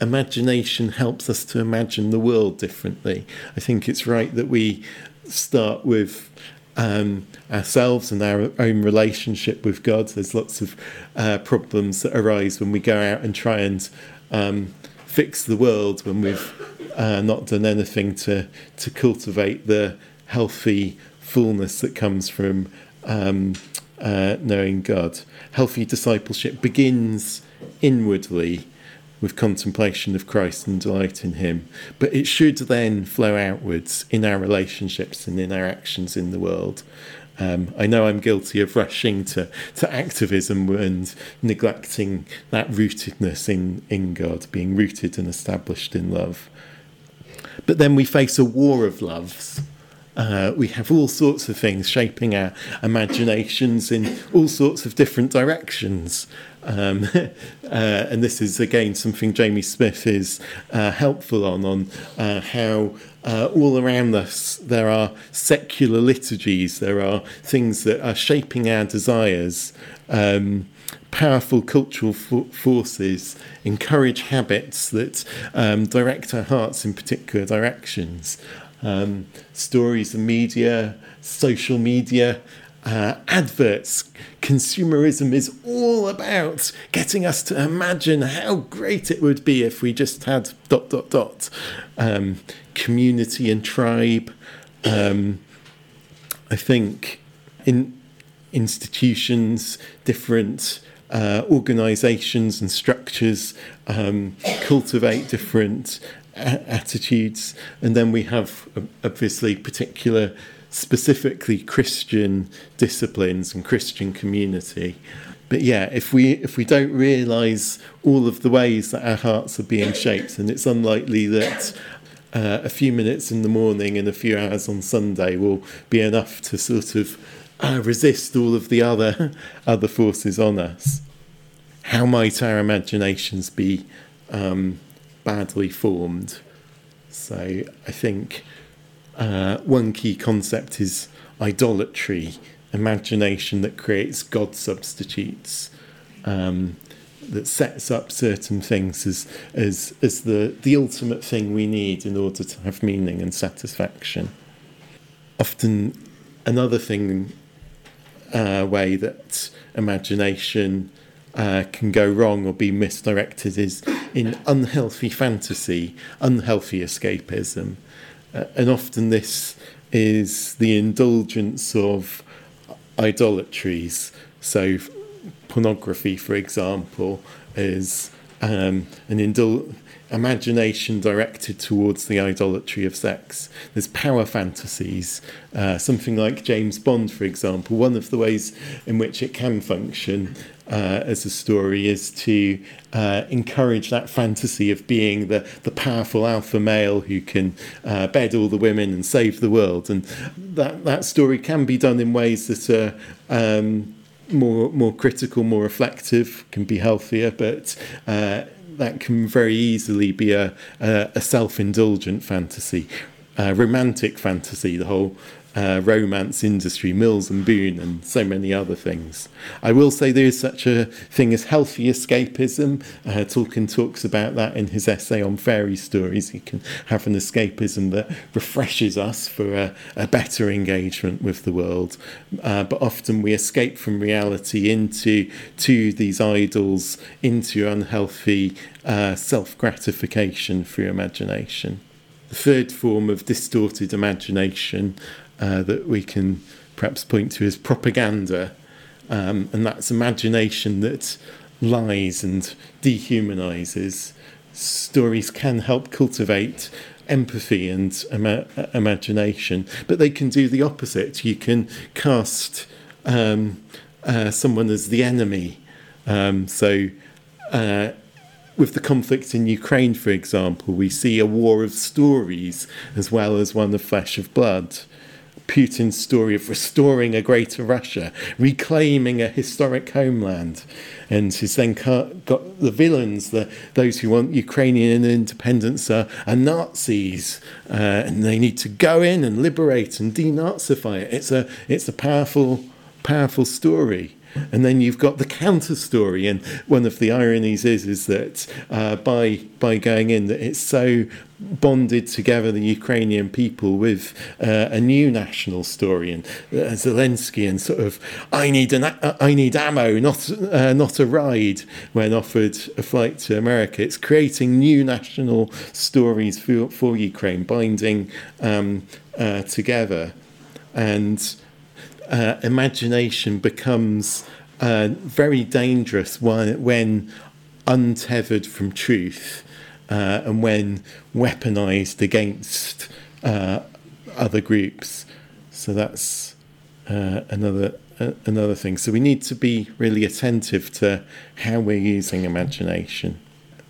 imagination helps us to imagine the world differently. I think it's right that we start with um, ourselves and our own relationship with God. There's lots of uh, problems that arise when we go out and try and um, fix the world when we've uh, not done anything to to cultivate the healthy fullness that comes from um, uh, knowing God. Healthy discipleship begins inwardly with contemplation of Christ and delight in Him. But it should then flow outwards in our relationships and in our actions in the world. Um, I know I'm guilty of rushing to, to activism and neglecting that rootedness in, in God, being rooted and established in love. But then we face a war of loves. Uh, we have all sorts of things shaping our imaginations in all sorts of different directions. Um, <laughs> uh, and this is again something Jamie Smith is uh, helpful on, on uh, how uh, all around us there are secular liturgies, there are things that are shaping our desires. Um, powerful cultural forces encourage habits that um, direct our hearts in particular directions. Um, stories and media, social media, uh, adverts. Consumerism is all about getting us to imagine how great it would be if we just had dot dot dot. Um, community and tribe. Um, I think in institutions, different uh, organizations and structures um, cultivate different a- attitudes. And then we have obviously particular, specifically Christian disciplines and Christian community. But yeah, if we if we don't realise all of the ways that our hearts are being shaped, then it's unlikely that uh, a few minutes in the morning and a few hours on Sunday will be enough to sort of uh, resist all of the other <laughs> other forces on us. How might our imaginations be um, badly formed? So I think uh, one key concept is idolatry, imagination that creates God substitutes. Um, that sets up certain things as as as the the ultimate thing we need in order to have meaning and satisfaction. Often, another thing uh, way that imagination uh, can go wrong or be misdirected is in unhealthy fantasy, unhealthy escapism, and often this is the indulgence of idolatries. So, pornography, for example, is um, an indul- imagination directed towards the idolatry of sex. There's power fantasies, uh, something like James Bond, for example. One of the ways in which it can function uh, as a story is to uh, encourage that fantasy of being the, the powerful alpha male who can uh, bed all the women and save the world. And that, that story can be done in ways that are. Um, more more critical, more reflective, can be healthier, but uh, that can very easily be a, a, a self indulgent fantasy, romantic fantasy, the whole uh, romance industry, Mills and Boon, and so many other things. I will say there is such a thing as healthy escapism. Uh, Tolkien talks about that in his essay on fairy stories. You can have an escapism that refreshes us for a, a better engagement with the world, uh, but often we escape from reality into to these idols, into unhealthy uh, self gratification through imagination. The third form of distorted imagination uh, that we can perhaps point to as propaganda, um, and that's imagination that lies and dehumanizes. Stories can help cultivate empathy and ima- imagination, but they can do the opposite. You can cast um, uh, someone as the enemy. Um, so, uh, with the conflict in Ukraine, for example, we see a war of stories as well as one of flesh of blood. Putin's story of restoring a greater Russia, reclaiming a historic homeland. And he's then got the villains, the, those who want Ukrainian independence, are, are Nazis, uh, and they need to go in and liberate and denazify it. It's a, it's a powerful, powerful story. And then you've got the counter story, and one of the ironies is is that uh, by by going in, that it's so bonded together the Ukrainian people with uh, a new national story, and uh, Zelensky and sort of I need an I need ammo, not uh, not a ride. When offered a flight to America, it's creating new national stories for for Ukraine, binding um, uh, together, and uh, imagination becomes uh, very dangerous when, when untethered from truth uh, and when weaponized against uh, other groups. So that's uh, another uh, another thing. So we need to be really attentive to how we're using imagination.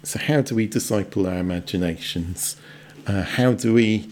So how do we disciple our imaginations? How do we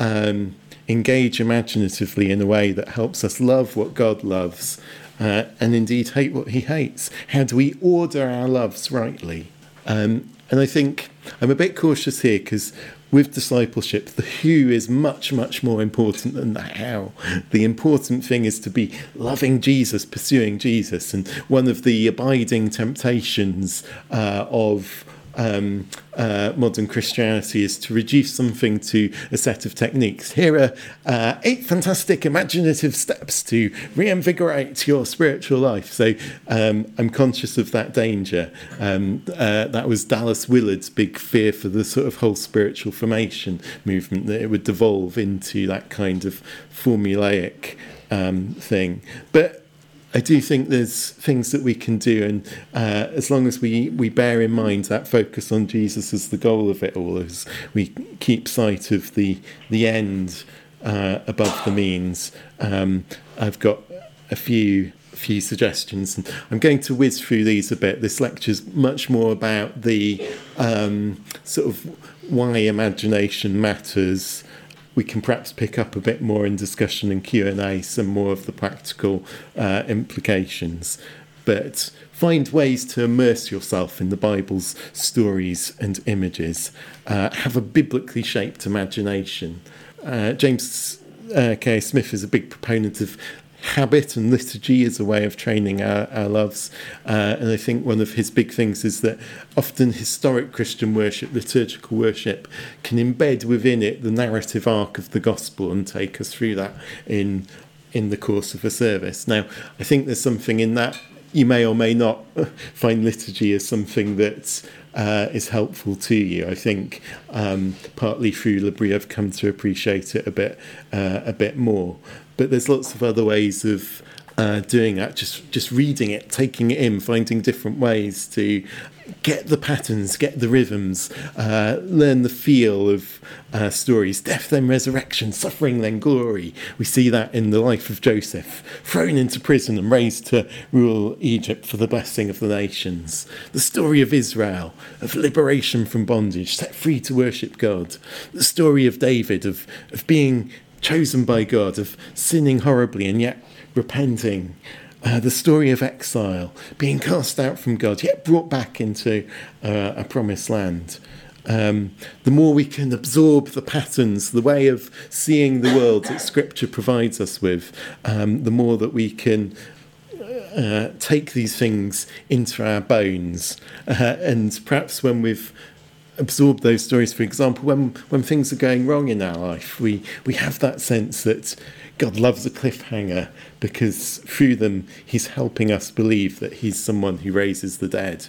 um, engage imaginatively in a way that helps us love what God loves uh, and indeed hate what He hates? How do we order our loves rightly? Um, and I think I'm a bit cautious here because with discipleship, the who is much, much more important than the how. The important thing is to be loving Jesus, pursuing Jesus. And one of the abiding temptations uh, of um, uh, modern Christianity is to reduce something to a set of techniques. Here are uh, eight fantastic imaginative steps to reinvigorate your spiritual life. So um, I'm conscious of that danger. Um, uh, that was Dallas Willard's big fear for the sort of whole spiritual formation movement, that it would devolve into that kind of formulaic um, thing. But I do think there's things that we can do, and uh, as long as we, we bear in mind that focus on Jesus as the goal of it all, as we keep sight of the the end uh, above the means, um, I've got a few few suggestions, and I'm going to whiz through these a bit. This lecture's much more about the um, sort of why imagination matters we can perhaps pick up a bit more in discussion and Q&A some more of the practical uh, implications. But find ways to immerse yourself in the Bible's stories and images. Uh, have a biblically shaped imagination. Uh, James uh, K. Smith is a big proponent of habit and liturgy is a way of training our, our loves. Uh, and I think one of his big things is that often historic Christian worship, liturgical worship, can embed within it the narrative arc of the gospel and take us through that in in the course of a service. Now, I think there's something in that. You may or may not <laughs> find liturgy as something that uh, is helpful to you. I think um, partly through L'Abri, I've come to appreciate it a bit, uh, a bit more. But there's lots of other ways of uh, doing that. Just just reading it, taking it in, finding different ways to get the patterns, get the rhythms, uh, learn the feel of uh, stories. Death, then resurrection, suffering, then glory. We see that in the life of Joseph, thrown into prison and raised to rule Egypt for the blessing of the nations. The story of Israel, of liberation from bondage, set free to worship God. The story of David, of, of being chosen by God, of sinning horribly and yet repenting. Uh, the story of exile, being cast out from God, yet brought back into uh, a promised land. Um, the more we can absorb the patterns, the way of seeing the world that Scripture provides us with, um, the more that we can uh, take these things into our bones. Uh, and perhaps when we've absorb those stories. For example, when when things are going wrong in our life, we we have that sense that God loves a cliffhanger because through them He's helping us believe that He's someone who raises the dead.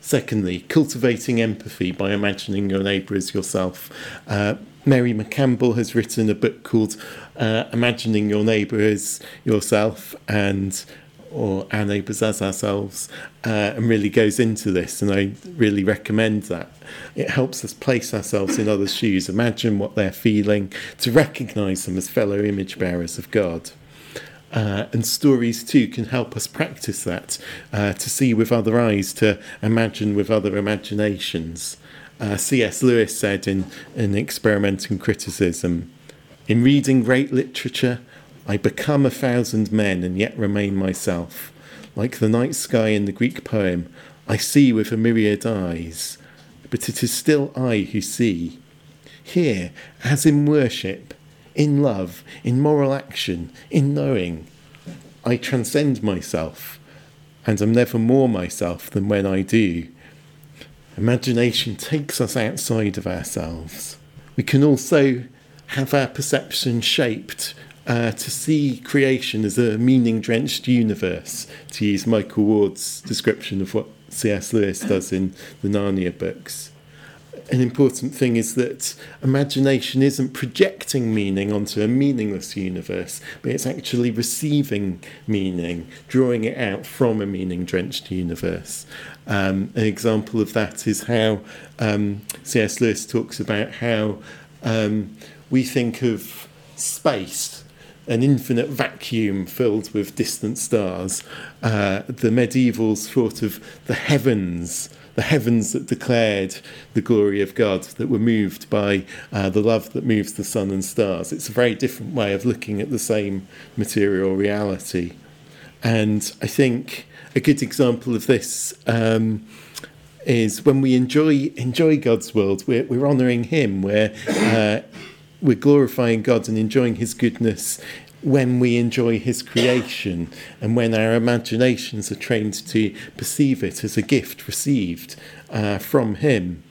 Secondly, cultivating empathy by imagining your neighbour as yourself. Uh, Mary McCampbell has written a book called uh, Imagining Your Neighbour as Yourself, and or our neighbours as ourselves, uh, and really goes into this. And I really recommend that. It helps us place ourselves in others' shoes, imagine what they're feeling, to recognise them as fellow image bearers of God. Uh, and stories too can help us practice that, uh, to see with other eyes, to imagine with other imaginations. Uh, C.S. Lewis said in, in Experimental Criticism In reading great literature, I become a thousand men and yet remain myself. Like the night sky in the Greek poem, I see with a myriad eyes, but it is still I who see. Here, as in worship, in love, in moral action, in knowing, I transcend myself and am never more myself than when I do. Imagination takes us outside of ourselves. We can also have our perception shaped uh, to see creation as a meaning drenched universe, to use Michael Ward's description of what C.S. Lewis does in the Narnia books. An important thing is that imagination isn't projecting meaning onto a meaningless universe, but it's actually receiving meaning, drawing it out from a meaning drenched universe. Um, an example of that is how um, C.S. Lewis talks about how um, we think of space an infinite vacuum filled with distant stars. Uh, the medievals thought of the heavens, the heavens that declared the glory of God, that were moved by uh, the love that moves the sun and stars. It's a very different way of looking at the same material reality. And I think a good example of this um, is when we enjoy enjoy God's world, we're, we're honouring Him, we're, uh, we're glorifying God and enjoying His goodness when we enjoy His creation and when our imaginations are trained to perceive it as a gift received uh, from Him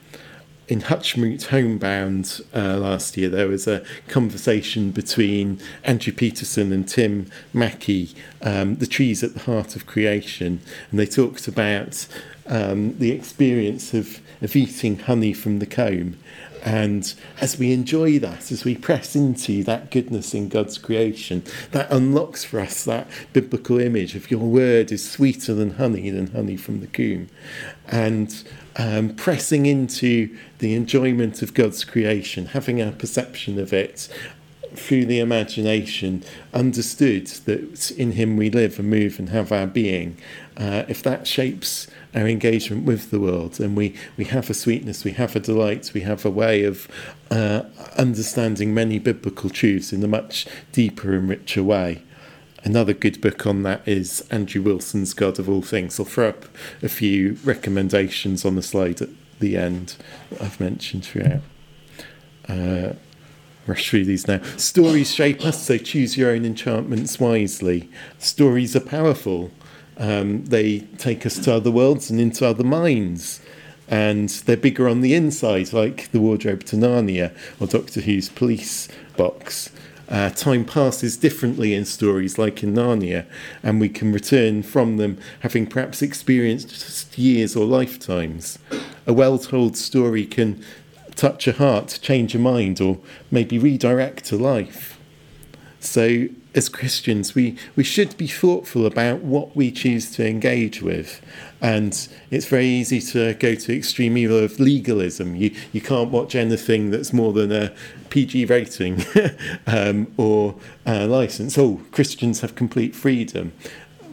in Hutchmoot Homebound uh, last year, there was a conversation between Andrew Peterson and Tim Mackie, um, the trees at the heart of creation, and they talked about um, the experience of, of eating honey from the comb. And as we enjoy that, as we press into that goodness in God's creation, that unlocks for us that biblical image of your word is sweeter than honey, than honey from the comb. And um, pressing into the enjoyment of God's creation, having our perception of it through the imagination, understood that in Him we live and move and have our being. Uh, if that shapes our engagement with the world, and we, we have a sweetness, we have a delight, we have a way of uh, understanding many biblical truths in a much deeper and richer way. Another good book on that is Andrew Wilson's God of All Things. I'll throw up a few recommendations on the slide at the end that I've mentioned throughout. Uh, rush through these now. Stories shape us, so choose your own enchantments wisely. Stories are powerful. Um, they take us to other worlds and into other minds. And they're bigger on the inside, like the wardrobe to Narnia or Doctor Who's police box. Uh, time passes differently in stories like in Narnia, and we can return from them having perhaps experienced years or lifetimes. A well told story can touch a heart, change a mind, or maybe redirect a life. So, as Christians, we, we should be thoughtful about what we choose to engage with. And it's very easy to go to extreme evil of legalism. You, you can't watch anything that's more than a PG rating <laughs> um, or a license. Oh, Christians have complete freedom.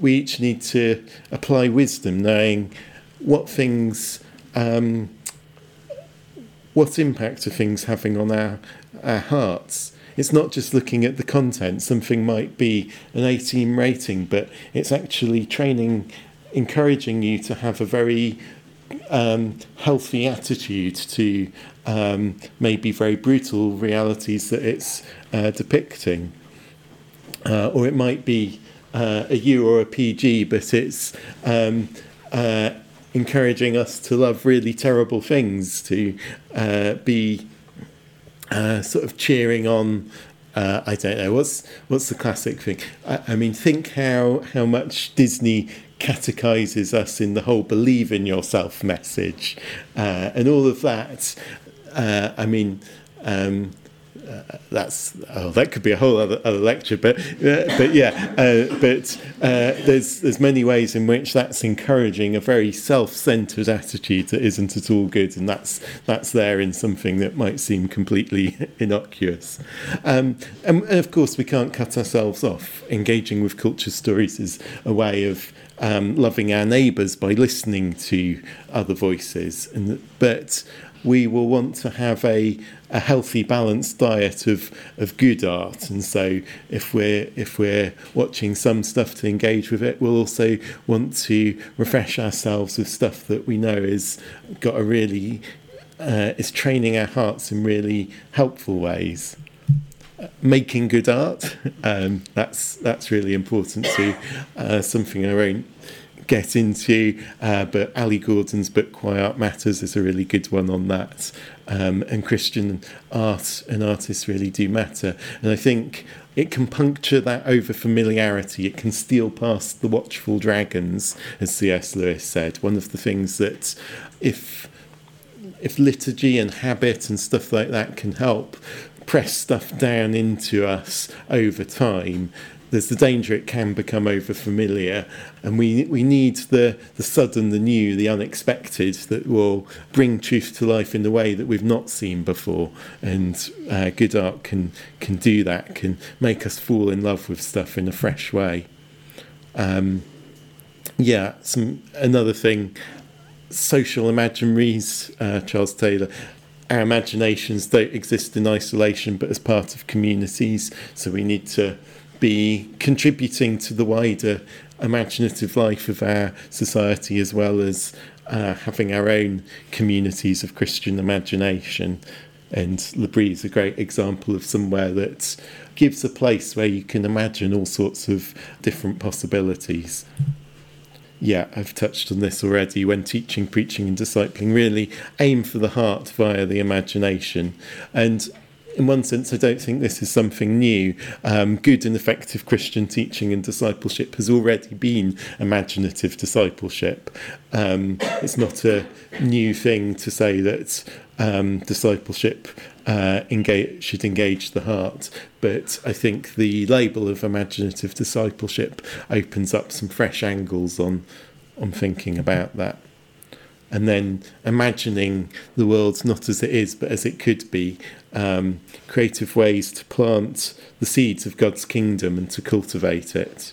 We each need to apply wisdom, knowing what things, um, what impact are things having on our, our hearts it's not just looking at the content. Something might be an 18 rating, but it's actually training, encouraging you to have a very um, healthy attitude to um, maybe very brutal realities that it's uh, depicting. Uh, or it might be uh, a U or a PG, but it's um, uh, encouraging us to love really terrible things, to uh, be uh, sort of cheering on. Uh, I don't know what's what's the classic thing. I, I, mean, think how how much Disney catechizes us in the whole "believe in yourself" message, uh, and all of that. Uh, I mean. Um, uh, that's oh, that could be a whole other, other lecture, but uh, but yeah, uh, but uh, there's there's many ways in which that's encouraging a very self-centered attitude that isn't at all good, and that's that's there in something that might seem completely <laughs> innocuous. Um, and, and of course, we can't cut ourselves off. Engaging with culture stories is a way of um, loving our neighbours by listening to other voices, and but we will want to have a, a healthy, balanced diet of, of good art. And so, if we're if we're watching some stuff to engage with it, we'll also want to refresh ourselves with stuff that we know is got a really uh, is training our hearts in really helpful ways. Making good art, <laughs> um, that's that's really important too. Uh, something I won't get into, uh, but Ali Gordon's book Art Matters is a really good one on that. Um, and Christian art and artists really do matter. And I think it can puncture that over familiarity. It can steal past the watchful dragons, as C.S. Lewis said. One of the things that, if if liturgy and habit and stuff like that can help press stuff down into us over time, there's the danger it can become over familiar, and we we need the the sudden, the new, the unexpected that will bring truth to life in the way that we've not seen before. And uh, good art can can do that, can make us fall in love with stuff in a fresh way. Um, yeah, some another thing, social imaginaries. Uh, Charles Taylor our imaginations don't exist in isolation but as part of communities. So we need to be contributing to the wider imaginative life of our society as well as uh, having our own communities of Christian imagination. And L'Abri is a great example of somewhere that gives a place where you can imagine all sorts of different possibilities yeah, I've touched on this already. When teaching, preaching, and discipling, really aim for the heart via the imagination. And in one sense, I don't think this is something new. Um, good and effective Christian teaching and discipleship has already been imaginative discipleship. Um, it's not a new thing to say that um, discipleship uh, engage, should engage the heart. But I think the label of imaginative discipleship opens up some fresh angles on on thinking about that. And then imagining the world not as it is, but as it could be, um, creative ways to plant the seeds of God's kingdom and to cultivate it.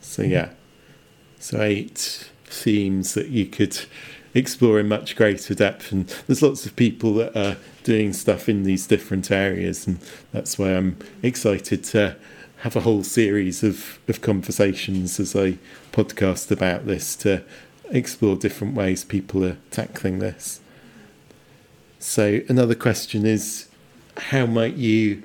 So, yeah, so eight themes that you could explore in much greater depth. And there's lots of people that are doing stuff in these different areas, and that's why I'm excited to have a whole series of, of conversations as I podcast about this to explore different ways people are tackling this. So, another question is how might you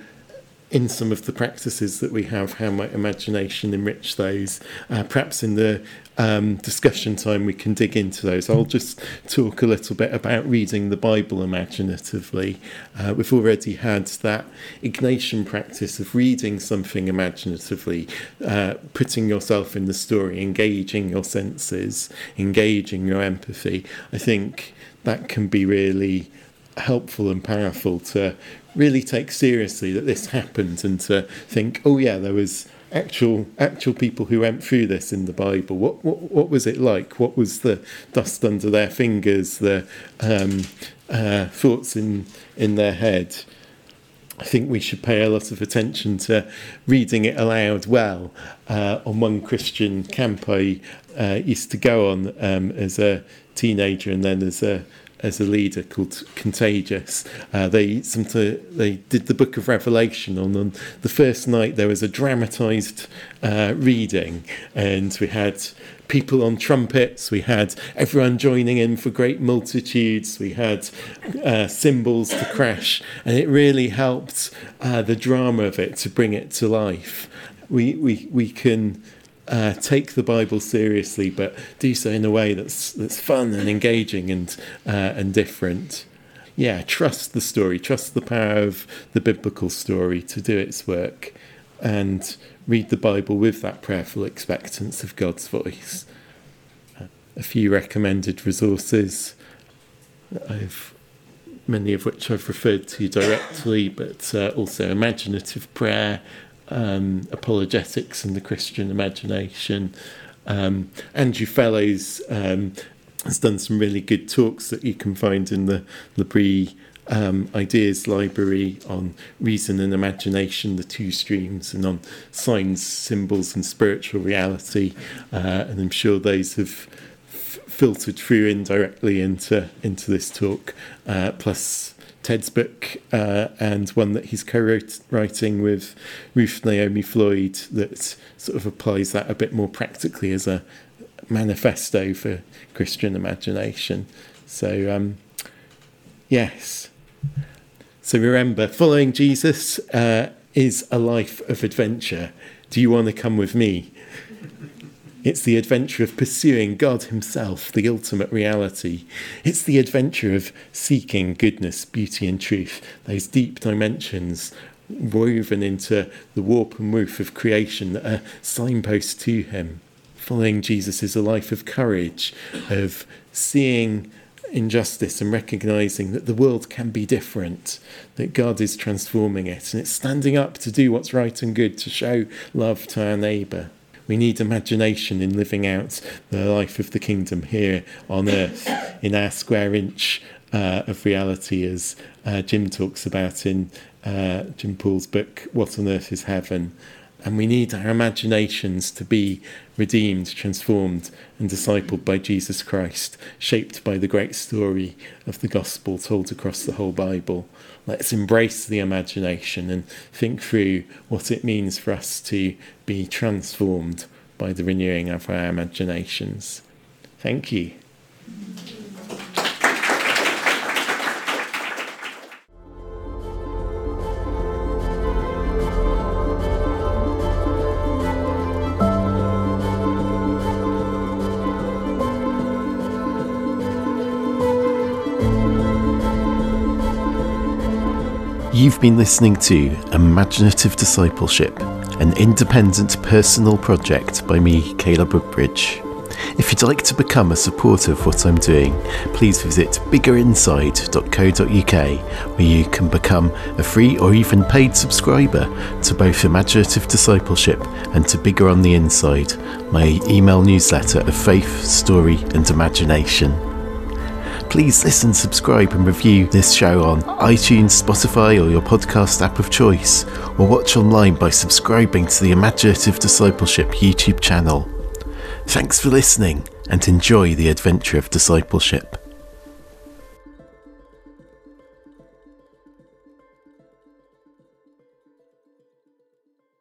in some of the practices that we have, how might imagination enrich those? Uh, perhaps in the um, discussion time we can dig into those. I'll just talk a little bit about reading the Bible imaginatively. Uh, we've already had that Ignatian practice of reading something imaginatively, uh, putting yourself in the story, engaging your senses, engaging your empathy. I think that can be really helpful and powerful to really take seriously that this happened and to think, oh yeah, there was actual actual people who went through this in the Bible. What what, what was it like? What was the dust under their fingers? The um, uh, thoughts in in their head. I think we should pay a lot of attention to reading it aloud well. Uh, on one Christian camp I uh, used to go on um, as a teenager and then as a as a leader called Contagious. Uh, they they did the Book of Revelation on, on the first night. There was a dramatised uh, reading, and we had people on trumpets. We had everyone joining in for great multitudes. We had uh, cymbals to crash, and it really helped uh, the drama of it to bring it to life. We we we can uh, take the Bible seriously, but do so in a way that's that's fun and engaging and uh, and different. Yeah, trust the story, trust the power of the biblical story to do its work, and read the Bible with that prayerful expectance of God's voice. a few recommended resources. I've many of which I've referred to directly, but uh, also imaginative prayer um, apologetics and the Christian imagination. Um, Andrew Fellows um, has done some really good talks that you can find in the L'Abri um, Ideas Library on reason and imagination, the two streams, and on signs, symbols, and spiritual reality. Uh, and I'm sure those have f- filtered through indirectly into into this talk. Uh, plus Ted's book uh, and one that he's co-writing with Ruth Naomi Floyd that sort of applies that a bit more practically as a manifesto for Christian imagination. So, um, yes. So remember, following Jesus uh, is a life of adventure. Do you want to come with me? It's the adventure of pursuing God Himself, the ultimate reality. It's the adventure of seeking goodness, beauty, and truth, those deep dimensions woven into the warp and woof of creation that are signposts to Him. Following Jesus is a life of courage, of seeing injustice and recognizing that the world can be different, that God is transforming it, and it's standing up to do what's right and good, to show love to our neighbour. We need imagination in living out the life of the kingdom here on earth, in our square inch uh, of reality, as uh, Jim talks about in uh, Jim Paul's book, What on Earth is Heaven? And we need our imaginations to be redeemed, transformed, and discipled by Jesus Christ, shaped by the great story of the gospel told across the whole Bible. Let's embrace the imagination and think through what it means for us to be transformed by the renewing of our imaginations. Thank you. Been listening to Imaginative Discipleship, an independent personal project by me, Caleb Woodbridge. If you'd like to become a supporter of what I'm doing, please visit biggerinside.co.uk where you can become a free or even paid subscriber to both Imaginative Discipleship and to Bigger on the Inside, my email newsletter of faith, story, and imagination please listen, subscribe, and review this show on iTunes, Spotify, or your podcast app of choice, or watch online by subscribing to the Imaginative Discipleship YouTube channel. Thanks for listening and enjoy the adventure of discipleship.